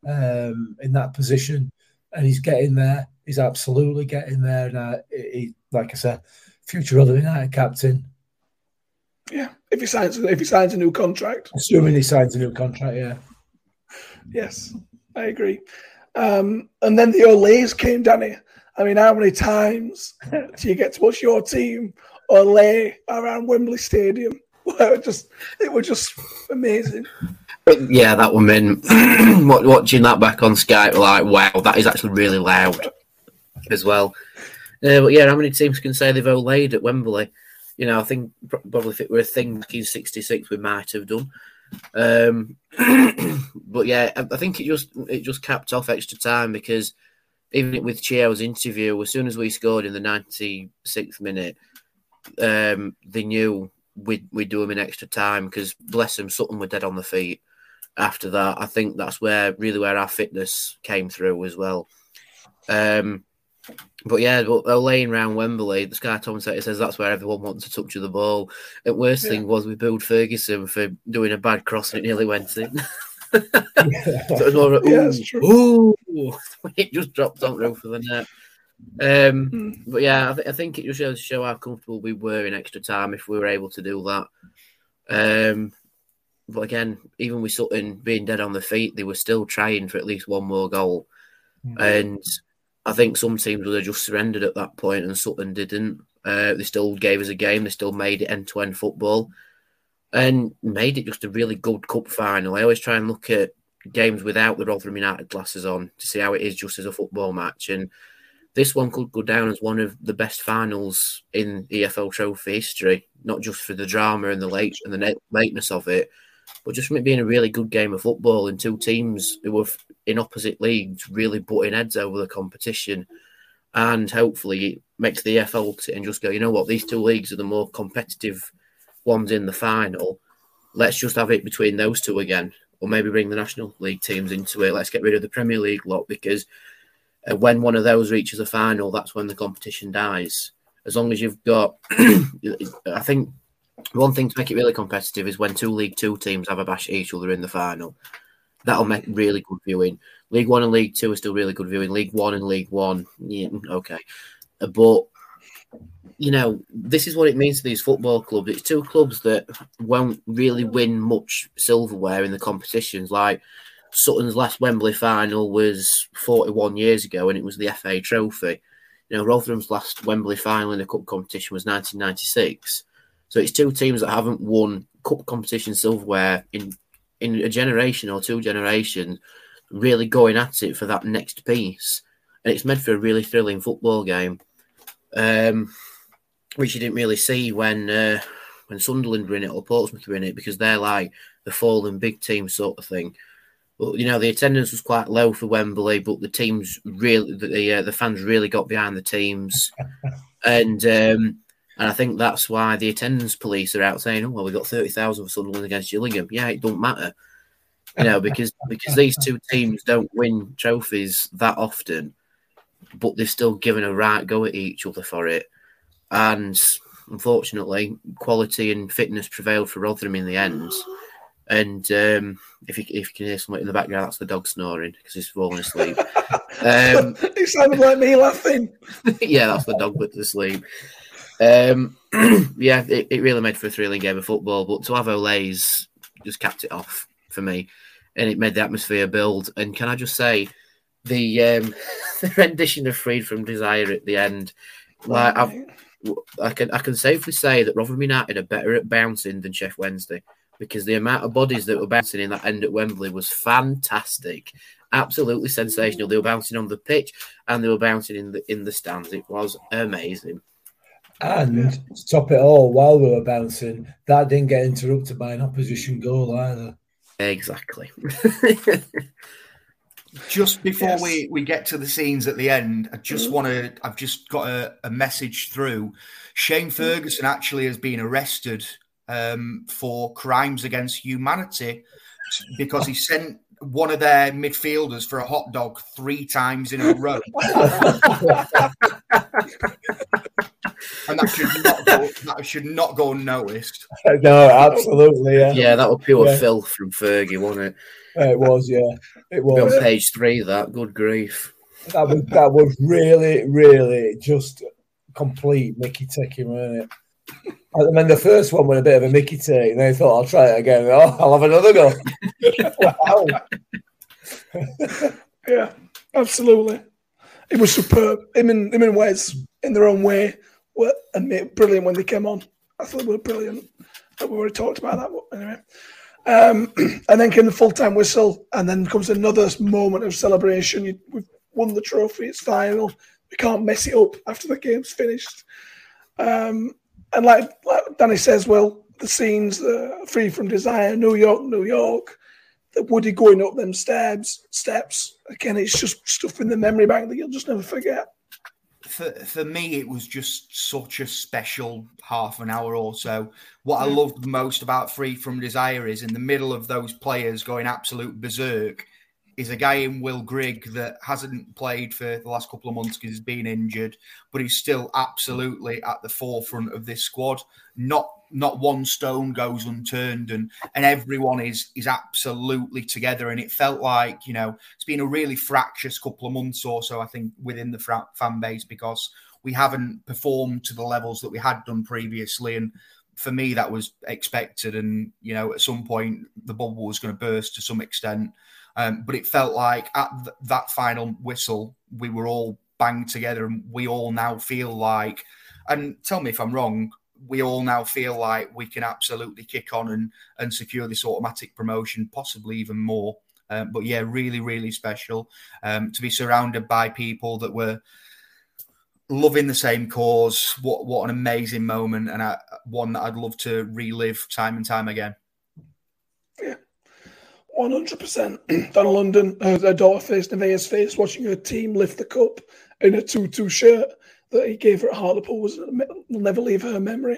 um, in that position, and he's getting there. He's absolutely getting there. And uh, he, like I said, future other United captain. Yeah, if he signs if he signs a new contract. Assuming he signs a new contract, yeah. Yes, I agree. Um, and then the Olays came, Danny. I mean, how many times do you get to watch your team Olay around Wembley Stadium? Well, it just it was just amazing. Yeah, that woman wa- watching that back on Skype, like, wow, that is actually really loud as well. Uh, but yeah, how many teams can say they've olayed at Wembley? You know, I think probably if it were a thing back in '66, we might have done. Um, but yeah, I think it just it just capped off extra time because even with Chio's interview, as soon as we scored in the 96th minute, um, they knew we'd, we'd do them in extra time because bless them, Sutton were dead on the feet after that. I think that's where really where our fitness came through as well. Um, but yeah, but they're laying around Wembley. The Sky commentator says that's where everyone wants to touch the ball. The worst thing was we booed Ferguson for doing a bad cross and it nearly went in. so it was more of a, Yeah, ooh, that's true. ooh, it just dropped on roof of the net. Um, Hmm. but yeah, I, th- I think it just shows show how comfortable we were in extra time if we were able to do that. Um, but again, even with Sutton being dead on the feet, they were still trying for at least one more goal. And I think some teams would have just surrendered at that point, and Sutton didn't. Uh, they still gave us a game. They still made it end to end football, and made it just a really good cup final. I always try and look at games without the Rotherham United glasses on to see how it is just as a football match. And this one could go down as one of the best finals in EFL Trophy history, not just for the drama and the late and the lateness of it, but just from it being a really good game of football and two teams who were in opposite leagues really butting heads over the competition. And hopefully it makes the EFL sit and just go, you know what, these two leagues are the more competitive ones in the final. Let's just have it between those two again, or maybe bring the National League teams into it. Let's get rid of the Premier League lot because uh, when one of those reaches a final, that's when the competition dies. As long as you've got, I think one thing to make it really competitive is when two League Two teams have a bash at each other in the final. That'll make really good viewing. League One and League Two are still really good viewing. League One and League One, yeah, okay, uh, but you know, this is what it means to these football clubs. It's two clubs that won't really win much silverware in the competitions. Like Sutton's last Wembley final was 41 years ago, and it was the FA Trophy. You know, Rotherham's last Wembley final in a cup competition was 1996. So it's two teams that haven't won cup competition silverware in in a generation or two generations, really going at it for that next piece, and it's made for a really thrilling football game, um, which you didn't really see when uh, when Sunderland were in it or Portsmouth were in it because they're like the fallen big team sort of thing. But you know the attendance was quite low for Wembley, but the teams really the uh, the fans really got behind the teams, and um, and I think that's why the attendance police are out saying, "Oh, well, we've got thirty thousand for Sunderland against Gillingham." Yeah, it don't matter, you know, because because these two teams don't win trophies that often, but they've still given a right go at each other for it. And unfortunately, quality and fitness prevailed for Rotherham in the end. And um, if you if you can hear something in the background, that's the dog snoring because he's falling asleep. Um, it sounded like me laughing. yeah, that's the dog put to sleep. Um, yeah, it, it, really made for a thrilling game of football, but to have Olays just capped it off for me, and it made the atmosphere build. And can I just say, the um, the rendition of "Freed from Desire" at the end, like I've, I can I can safely say that Rotherham United are better at bouncing than Sheff Wednesday because the amount of bodies that were bouncing in that end at Wembley was fantastic, absolutely sensational. They were bouncing on the pitch and they were bouncing in the in the stands. It was amazing. And to top it all, while we were bouncing, that didn't get interrupted by an opposition goal either. Exactly. just before yes. we, we get to the scenes at the end, I just mm-hmm. want to. I've just got a, a, message through. Shane mm-hmm. Ferguson actually has been arrested um, for crimes against humanity because he sent one of their midfielders for a hot dog three times in a row. and that should not go, that should not go unnoticed. No, absolutely, yeah. Yeah, that was pure yeah. filth from Fergie, wasn't it? It was, yeah. It was. On page three, that good grief. That was that was really, really just complete Mickey taking, wasn't it? And then the first one was a bit of a Mickey take, and then I thought I'll try it again. Oh, I'll have another go. wow. yeah, absolutely. It was superb. Him and him and Wes in their own way were brilliant when they came on. I thought they were brilliant. We already talked about that. But anyway. Um, and then came the full time whistle, and then comes another moment of celebration. You, we've won the trophy, it's final. We can't mess it up after the game's finished. Um, and like, like Danny says, well, the scenes, uh, Free from Desire, New York, New York, the Woody going up them steps, steps. Again, it's just stuff in the memory bank that you'll just never forget. For, for me, it was just such a special half an hour or so. What I loved most about Free from Desire is in the middle of those players going absolute berserk, is a guy in Will Grigg that hasn't played for the last couple of months because he's been injured, but he's still absolutely at the forefront of this squad. Not not one stone goes unturned, and and everyone is is absolutely together. And it felt like you know it's been a really fractious couple of months or so. I think within the fan base because we haven't performed to the levels that we had done previously, and for me that was expected. And you know at some point the bubble was going to burst to some extent. Um, but it felt like at th- that final whistle, we were all banged together and we all now feel like, and tell me if I'm wrong, we all now feel like we can absolutely kick on and, and secure this automatic promotion, possibly even more. Um, but yeah, really, really special um, to be surrounded by people that were loving the same cause. What what an amazing moment, and I, one that I'd love to relive time and time again. Yeah, 100%. Donna London, her, her daughter faced Nevaeh's face, watching her team lift the cup in a Tutu shirt that he gave her at Hartlepool was, will never leave her memory.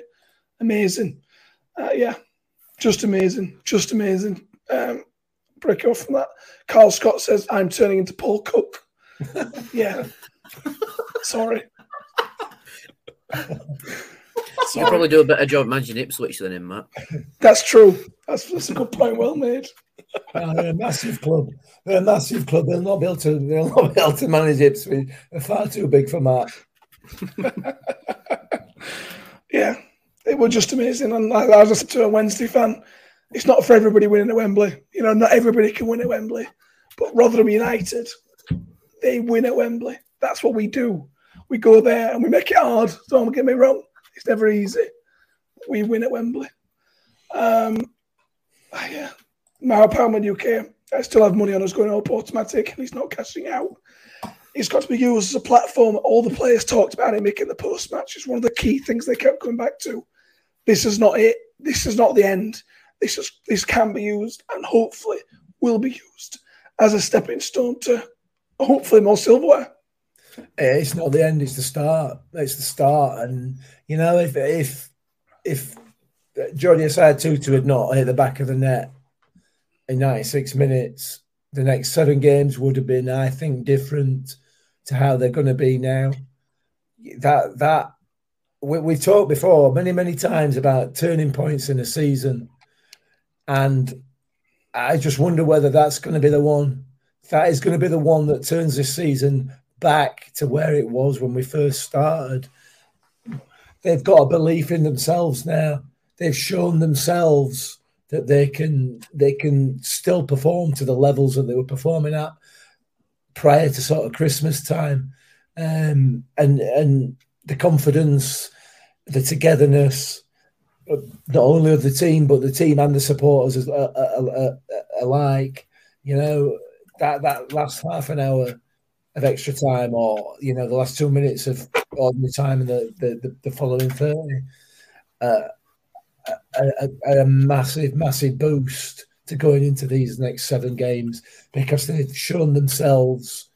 Amazing. Uh, yeah, just amazing. Just amazing. Um, break off from that. Carl Scott says, I'm turning into Paul Cook. yeah. Sorry. Sorry. You probably do a better job managing Ipswich than him, Matt. That's true. That's, that's a good point. Well made. Uh, they're a massive club. They're a massive club. They'll not be able to. They'll not be able to manage Ipswich. They're far too big for Matt. Yeah, it was just amazing. And as I said to a Wednesday fan, it's not for everybody winning at Wembley. You know, not everybody can win at Wembley. But Rotherham United, they win at Wembley. That's what we do. We go there and we make it hard. Don't get me wrong. It's never easy. We win at Wembley. Um, ah, yeah. Mara Palmer UK. I still have money on us going up automatic and he's not cashing out. It's got to be used as a platform. All the players talked about it making the post match. It's one of the key things they kept coming back to. This is not it. This is not the end. This is this can be used and hopefully will be used as a stepping stone to hopefully more silverware. Eh, It's not the end. It's the start. It's the start. And you know, if if if Jordi Osei-Tutu had not hit the back of the net in 96 minutes, the next seven games would have been, I think, different to how they're going to be now. That that we, we've talked before many many times about turning points in a season, and I just wonder whether that's going to be the one. That is going to be the one that turns this season back to where it was when we first started. They've got a belief in themselves now. They've shown themselves that they can they can still perform to the levels that they were performing at prior to sort of Christmas time, um, and and the confidence, the togetherness, uh, not only of the team but the team and the supporters uh, uh, alike. You know that that last half an hour of extra time, or you know the last two minutes of ordinary time, and the the, the, the following thirty. Uh, a, a, massive, massive boost to going into these next seven games because they've shown themselves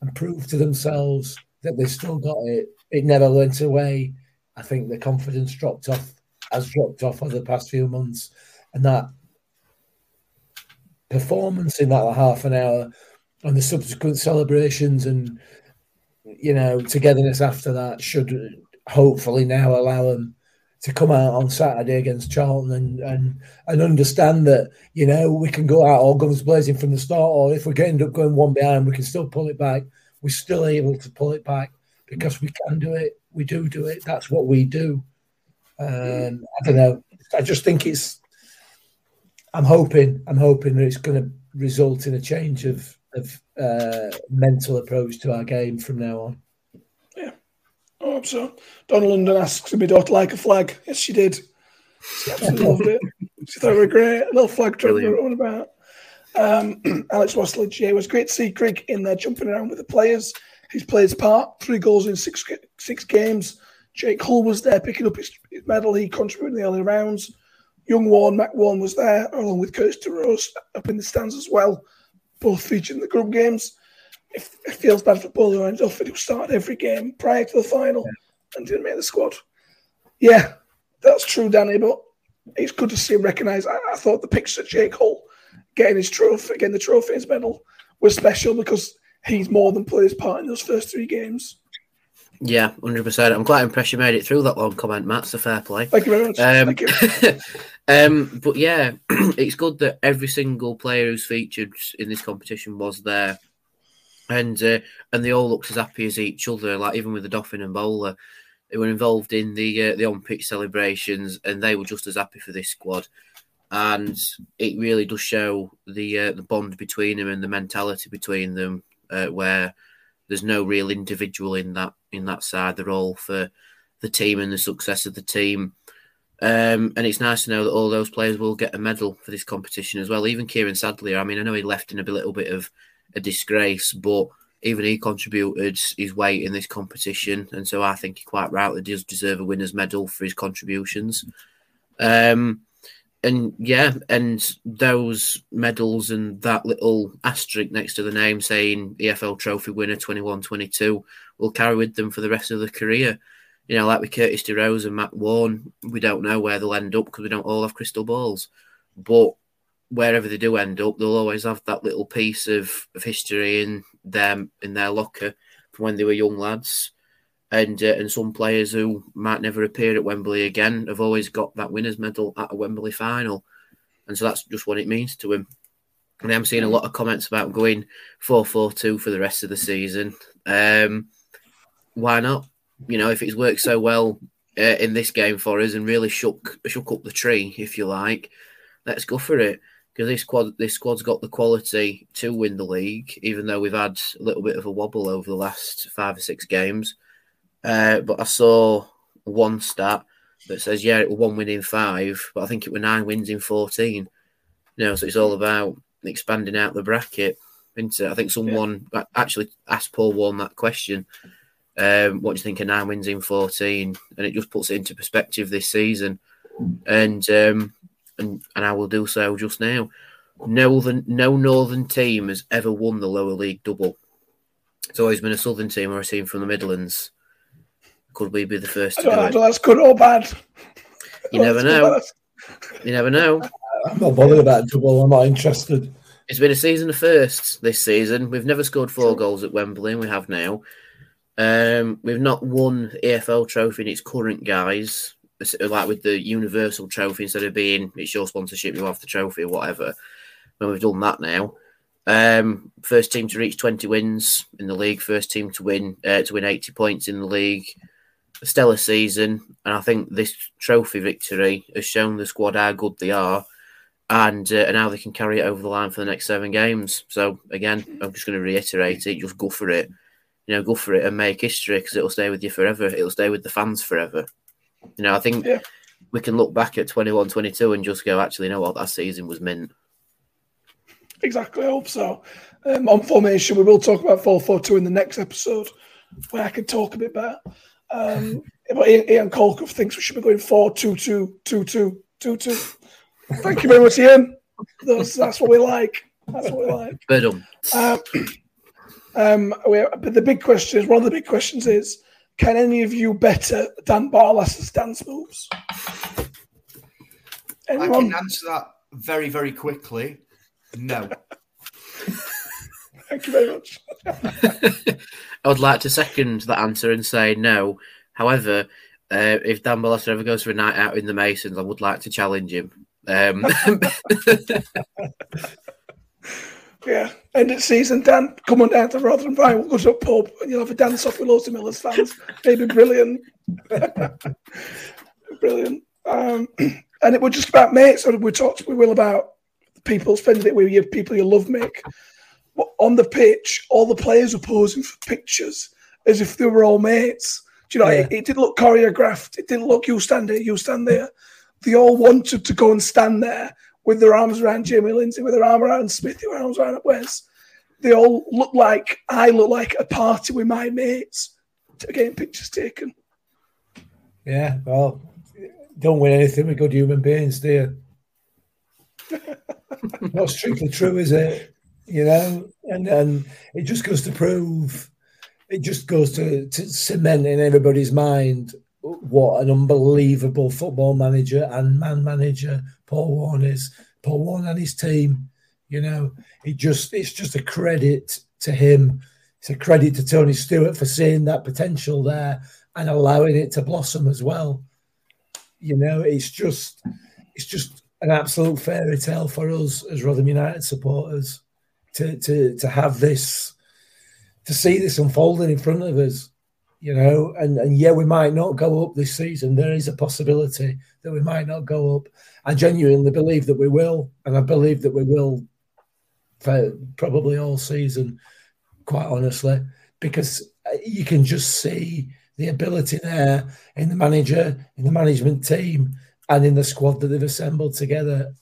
and proved to themselves that they've still got it. It never went away. I think the confidence dropped off, has dropped off over the past few months, and that performance in that half an hour and the subsequent celebrations and you know togetherness after that should hopefully now allow them to come out on Saturday against Charlton and, and and understand that you know we can go out all guns blazing from the start, or if we end up going one behind, we can still pull it back. We're still able to pull it back because we can do it. We do do it. That's what we do. Um, I don't know. I just think it's. I'm hoping. I'm hoping that it's going to result in a change of of uh, mental approach to our game from now on. Hope so. Donna London asks if my daughter like a flag. Yes, she did. She absolutely loved it. She thought it was great. A little flag Brilliant. on about. Um, Alex Wasledge, yeah, it was great to see Grigg in there jumping around with the players. He's played his part, three goals in six six games. Jake Hull was there picking up his, his medal. He contributed in the early rounds. Young Warren, Mac Warren was there, along with Curtis Rose up in the stands as well. Both featured in the group games it, it feels bad for Bowler and Duffy who started every game prior to the final and didn't make the squad. Yeah, that's true, Danny, but it's good to see him recognised. I, I thought the picture of Jake Hull getting his trophy, getting the trophy, his medal, was special because he's more than played his part in those first three games. Yeah, hundred percent. I'm quite impressed you made it through that long comment, Matt. So fair play. Thank you very much. Um, you. um, but yeah, it's good that every single player who's featured in this competition was there, and uh, and they all looked as happy as each other. Like even with the Dolphin and Bowler, they were involved in the uh, the on pitch celebrations, and they were just as happy for this squad. And it really does show the uh, the bond between them and the mentality between them, uh, where there's no real individual in that in that side. They're all for the team and the success of the team. Um, and it's nice to know that all those players will get a medal for this competition as well. Even Kieran Sadlier, I mean, I know he left in a little bit of a disgrace, but even he contributed his weight in this competition, and so I think he quite rightly does deserve a winner's medal for his contributions. Um, and yeah, and those medals and that little asterisk next to the name saying EFL Trophy winner 21 22 will carry with them for the rest of their career. You know, like with Curtis DeRose and Matt Warne, we don't know where they'll end up because we don't all have crystal balls. But wherever they do end up, they'll always have that little piece of, of history in them in their locker from when they were young lads. And uh, and some players who might never appear at Wembley again have always got that winners medal at a Wembley final, and so that's just what it means to him. And I'm seeing a lot of comments about going 4-4-2 for the rest of the season. Um, why not? You know, if it's worked so well uh, in this game for us and really shook shook up the tree, if you like, let's go for it because this squad this squad's got the quality to win the league, even though we've had a little bit of a wobble over the last five or six games. Uh, but I saw one stat that says, yeah, it was one win in five, but I think it were nine wins in fourteen. You know, so it's all about expanding out the bracket. Isn't it? I think someone yeah. actually asked Paul Warne that question. Um, what do you think of nine wins in fourteen? And it just puts it into perspective this season. And um, and, and I will do so just now. No, the, no northern team has ever won the lower league double. It's always been a southern team or a team from the Midlands. Could we be the first to do it? That's good or bad. You never know. You never know. I'm not bothered about double. I'm not interested. It's been a season of firsts this season. We've never scored four goals at Wembley, and we have now. Um, we've not won the EFL trophy in its current guise like with the universal trophy instead of being it's your sponsorship, you have the trophy or whatever. When we've done that now, um, first team to reach 20 wins in the league, first team to win uh, to win 80 points in the league. A stellar season, and I think this trophy victory has shown the squad how good they are, and uh, and how they can carry it over the line for the next seven games. So again, I'm just going to reiterate it: just go for it, you know, go for it and make history because it'll stay with you forever. It'll stay with the fans forever. You know, I think yeah. we can look back at 21 22 and just go, actually, you know what, that season was mint. Exactly, I hope so. Um, on formation, we will talk about 4 4 2 in the next episode where I can talk a bit better. Um, but Ian, Ian Colcroft thinks we should be going 4 2 2 2 2 2 2. Thank you very much, Ian. That's, that's what we like. That's what we like. Um, um, we, but the big question is one of the big questions is can any of you better Dan Barlas's dance moves? Anyone? I can answer that very, very quickly. No. Thank you very much. I would like to second that answer and say no. However, uh, if Dan Barlas ever goes for a night out in the Masons, I would like to challenge him. Um, Yeah, end of season, Dan, come on down to Rotherham Brian, we'll go to a pub and you'll have a dance off with loads of Millers fans. Maybe brilliant. brilliant. Um, and it was just about mates. So we talked, we will about people spending it with you, people you love, Mick. But on the pitch, all the players were posing for pictures as if they were all mates. Do you know, yeah. it, it didn't look choreographed. It didn't look you stand there, you stand there. They all wanted to go and stand there with their arms around Jamie Lindsay, with their arm around Smith, their arms around Wes. They all look like I look like a party with my mates to getting pictures taken. Yeah, well, don't win anything with good human beings, do you? Not strictly true, is it? You know, and and it just goes to prove, it just goes to, to cement in everybody's mind what an unbelievable football manager and man manager Paul Warne is. Paul Warne and his team, you know, it just it's just a credit to him. It's a credit to Tony Stewart for seeing that potential there and allowing it to blossom as well. You know, it's just it's just an absolute fairy tale for us as Rotherham United supporters to to to have this to see this unfolding in front of us you know, and, and yeah, we might not go up this season. There is a possibility that we might not go up. I genuinely believe that we will, and I believe that we will for probably all season, quite honestly, because uh, you can just see the ability there in the manager, in the management team, and in the squad that they've assembled together.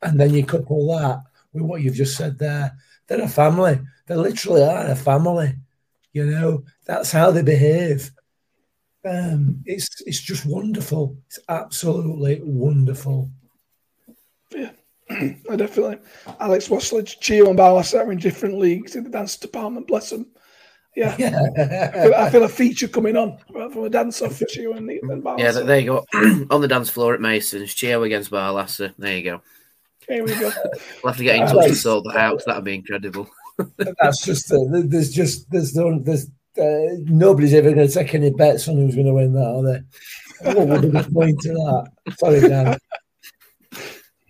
And then you couple that with what you've just said there. They're a family. They literally are a family. You know, that's how they behave. Um, it's it's just wonderful. It's absolutely wonderful. Yeah. I definitely. Alex Wasledge, Chio and Barlas are in different leagues in the dance department. Bless them. Yeah, I, feel, I feel a feature coming on from a dance off for Chio and, and Barlas. Yeah, there you go. On the dance floor at Mason's, Chio against Barlaser. There you go. Here we go. We'll have to get in touch to sort that out. That'd be incredible. That's just uh, there's just there's no there's uh, nobody's ever going to take any bets on who's going to win that, are they? What would be the point to that? Sorry, Dan.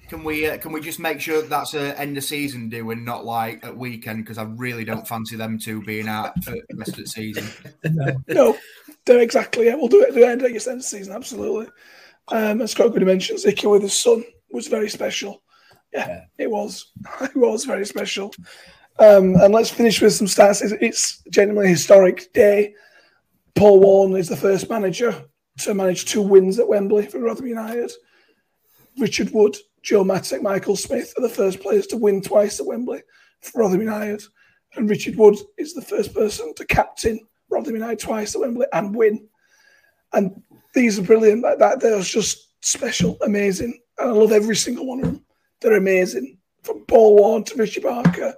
Can we uh, can we just make sure that's a end of season do and not like at weekend because I really don't fancy them two being out for the rest of the season. No. no, do exactly. Yeah, we'll do it at the end of the end of season. Absolutely. Um, as Scott Goody mentioned, Zicky with his son was very special. Yeah, Yeah. it was. It was very special. Um, and let's finish with some stats. It's, it's genuinely a historic day. Paul Warne is the first manager to manage two wins at Wembley for Rotherham United. Richard Wood, Joe Mattock, Michael Smith are the first players to win twice at Wembley for Rotherham United. And Richard Wood is the first person to captain Rotherham United twice at Wembley and win. And these are brilliant. That, that they're just special, amazing. And I love every single one of them. They're amazing. From Paul Warne to Richie Barker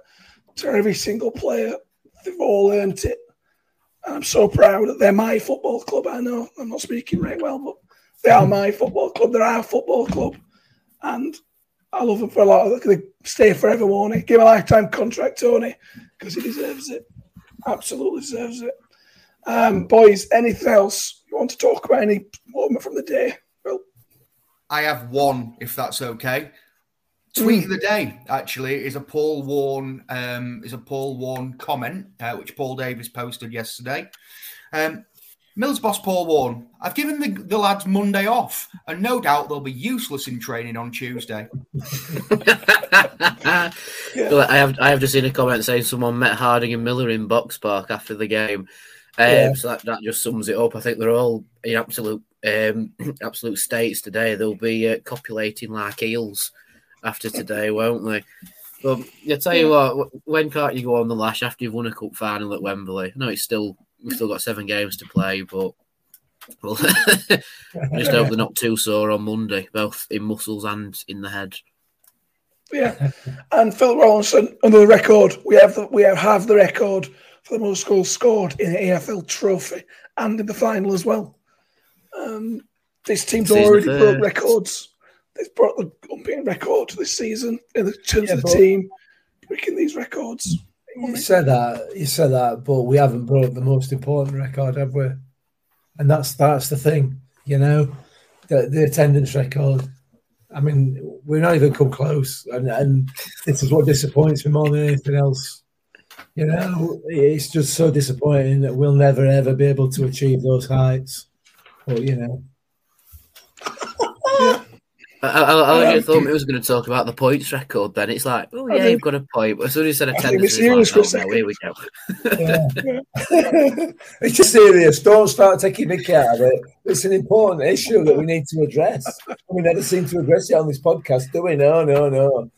to every single player, they've all earned it. And I'm so proud that they're my football club. I know I'm not speaking very well, but they are my football club. They're our football club. And I love them for a lot. They stay forever, won't? Give him a lifetime contract, Tony, because he deserves it. Absolutely deserves it. Um, boys, anything else you want to talk about? Any moment from the day? Well, I have one, if that's okay. Tweet of the day actually is a Paul Warne um, is a Paul Warne comment uh, which Paul Davis posted yesterday. Um, Mills boss Paul Warne, I've given the, the lads Monday off, and no doubt they'll be useless in training on Tuesday. Well, I have I have just seen a comment saying someone met Harding and Miller in Box Park after the game. Um, Yeah. So that, that just sums it up. I think they're all in absolute um, absolute states today. They'll be uh, copulating like eels after today, won't they? But I tell you what, when can't you go on the lash after you've won a cup final at Wembley? I know it's still we've still got seven games to play, but well, I just hope they're not too sore on Monday, both in muscles and in the head. yeah. And Phil Rawlinson, under the record, we have the we have, have the record for the most goals scored in an EFL trophy and in the final as well. Um, this team's Season already broke records. They've brought the unbeaten record to this season in terms Yeah, of the team breaking these records. You said that, you said that, but we haven't broke the most important record, have we? And that's that's the thing, you know, the, the attendance record. I mean, we're not even come close, and and this is what disappoints me more than anything else. You know, it's just so disappointing that we'll never ever be able to achieve those heights. But you know, I, I, I, I Um, thought we was going to talk about the points record. Then it's like, oh I yeah, think- you've got a point. But as soon as you said attendance, we're it's like, serious for a oh, no, here we go. it's just serious. Don't start taking the care of it. It's an important issue that we need to address. We never seem to address it on this podcast, do we? No, no, no.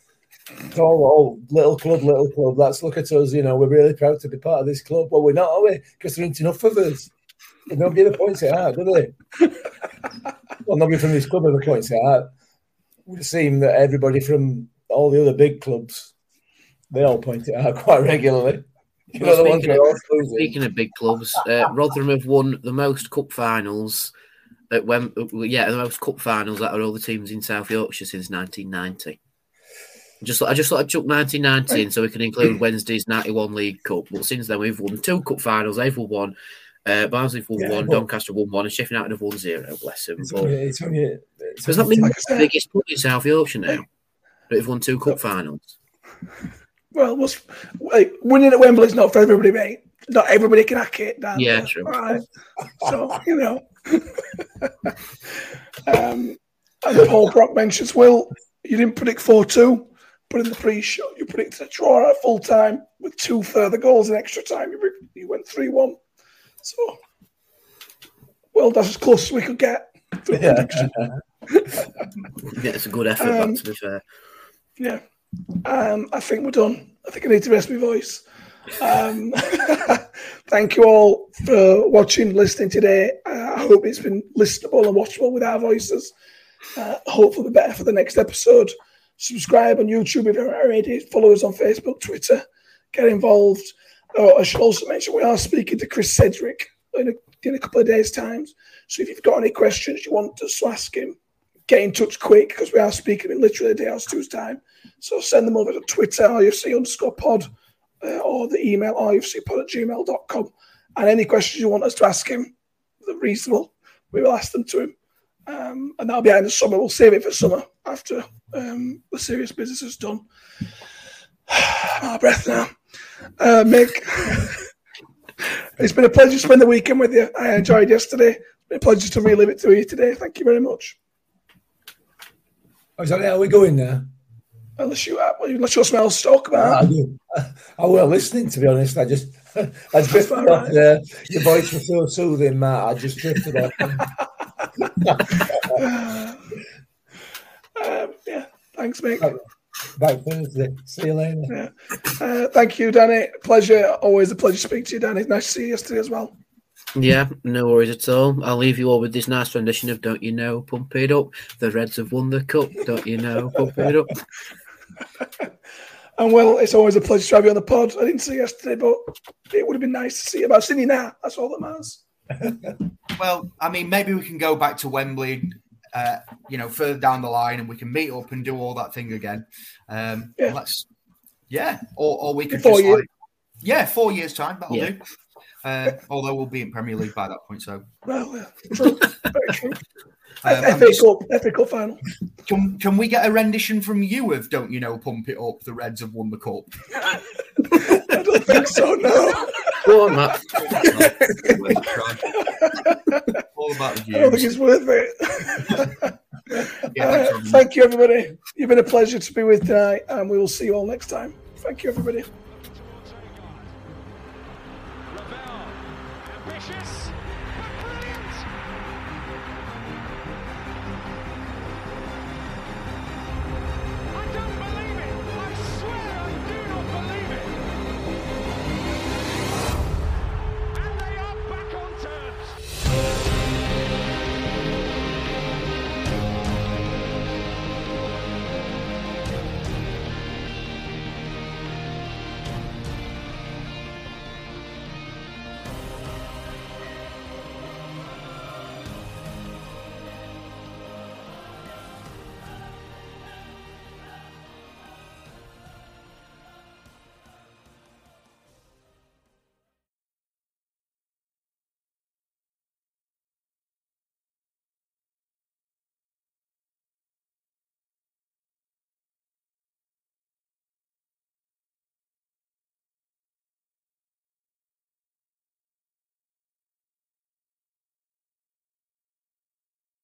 It's all, all little club, little club. Let's look at us. You know, we're really proud to be part of this club. Well, we're not, are we? Because there ain't enough of us. But nobody ever points it out, do they? well, nobody from this club ever points it out. It would seem that everybody from all the other big clubs, they all point it out quite regularly. You Well, the speaking of- Speaking of big clubs, uh, Rotherham have won the most cup finals at Wem- yeah, the most cup finals out of all the teams in South Yorkshire since 1990. Just I just thought I'd chuck 1990 in so we can include Wednesday's 91 League Cup. But since then, we've won two cup finals. They've won one. Uh, Barnsley have won Yeah, one. Doncaster won one. And Sheffield United have won zero. Bless them. It's But only, it's only, it's does that mean Like the biggest club in South Yorkshire now? But They've won two cup finals. Well, what's, like, winning at Wembley is not for everybody, mate. Not everybody can hack it. Dan. Yeah, true. Right. So, you know. um, and Paul Brock mentions, Will, you didn't predict 4 2, but in the pre show, you predicted a draw at full time with two further goals in extra time. You went 3 1. So, well, that's as close as we could get. Yeah. Yeah, it's a good effort, Um, to be fair. Yeah. Um, I think we're done. I think I need to rest my voice. Um, thank you all for watching, listening today. Uh, I hope it's been listenable and watchable with our voices. Uh, hopefully, better for the next episode. Subscribe on YouTube if you're already. Follow us on Facebook, Twitter. Get involved. Oh, I should also mention we are speaking to Chris Cedric in a, in a couple of days' time. So if you've got any questions you want us to ask him, get in touch quick because we are speaking in literally a day or two's time. So send them over to Twitter, RUFC underscore pod, uh, or the email rufcpod at gmail.com. And any questions you want us to ask him, they're reasonable, we will ask them to him. Um, and that'll be in the summer. We'll save it for summer after um, the serious business is done. My breath now. Uh, Mick, it's been a pleasure to spend the weekend with you. I enjoyed yesterday. It's been a pleasure to relive it to you today. Thank you very much. Oh, is that how we going now? Unless you, unless you smell stock I, about. do. I were listening, to be honest. I just, I drifted all off there. Your voice was so soothing, Matt. I just drifted off. Um, yeah, thanks, Mick. Back Thursday. See you later. Yeah. Uh, thank you, Danny. Pleasure. Always a pleasure to speak to you, Danny. Nice to see you yesterday as well. Yeah, no worries at all. I'll leave you all with this nice rendition of Don't You Know, Pump It Up. The Reds have won the cup. Don't you know, Pump It Up. And well, it's always a pleasure to have you on the pod. I didn't see you yesterday, but it would have been nice to see you. But I've seen you now. That's all that matters. Well, I mean, maybe we can go back to Wembley, uh, you know, further down the line, and we can meet up and do all that thing again. Um, Yeah. Let's, yeah, or, or we could Four just years. like, yeah, four years time that'll Yeah. do. Uh, although we'll be in Premier League by that point, so Well, yeah, true. Very true. um, FA just- Cup, FA Cup final. can, can we get a rendition from you of "Don't You Know, Pump It Up"? The Reds have won the cup. I don't think so, no. Go on, Matt. all about the I don't think it's worth it. Yeah, Uh, thank you, everybody. You've been a pleasure to be with tonight, and we will see you all next time. Thank you, everybody.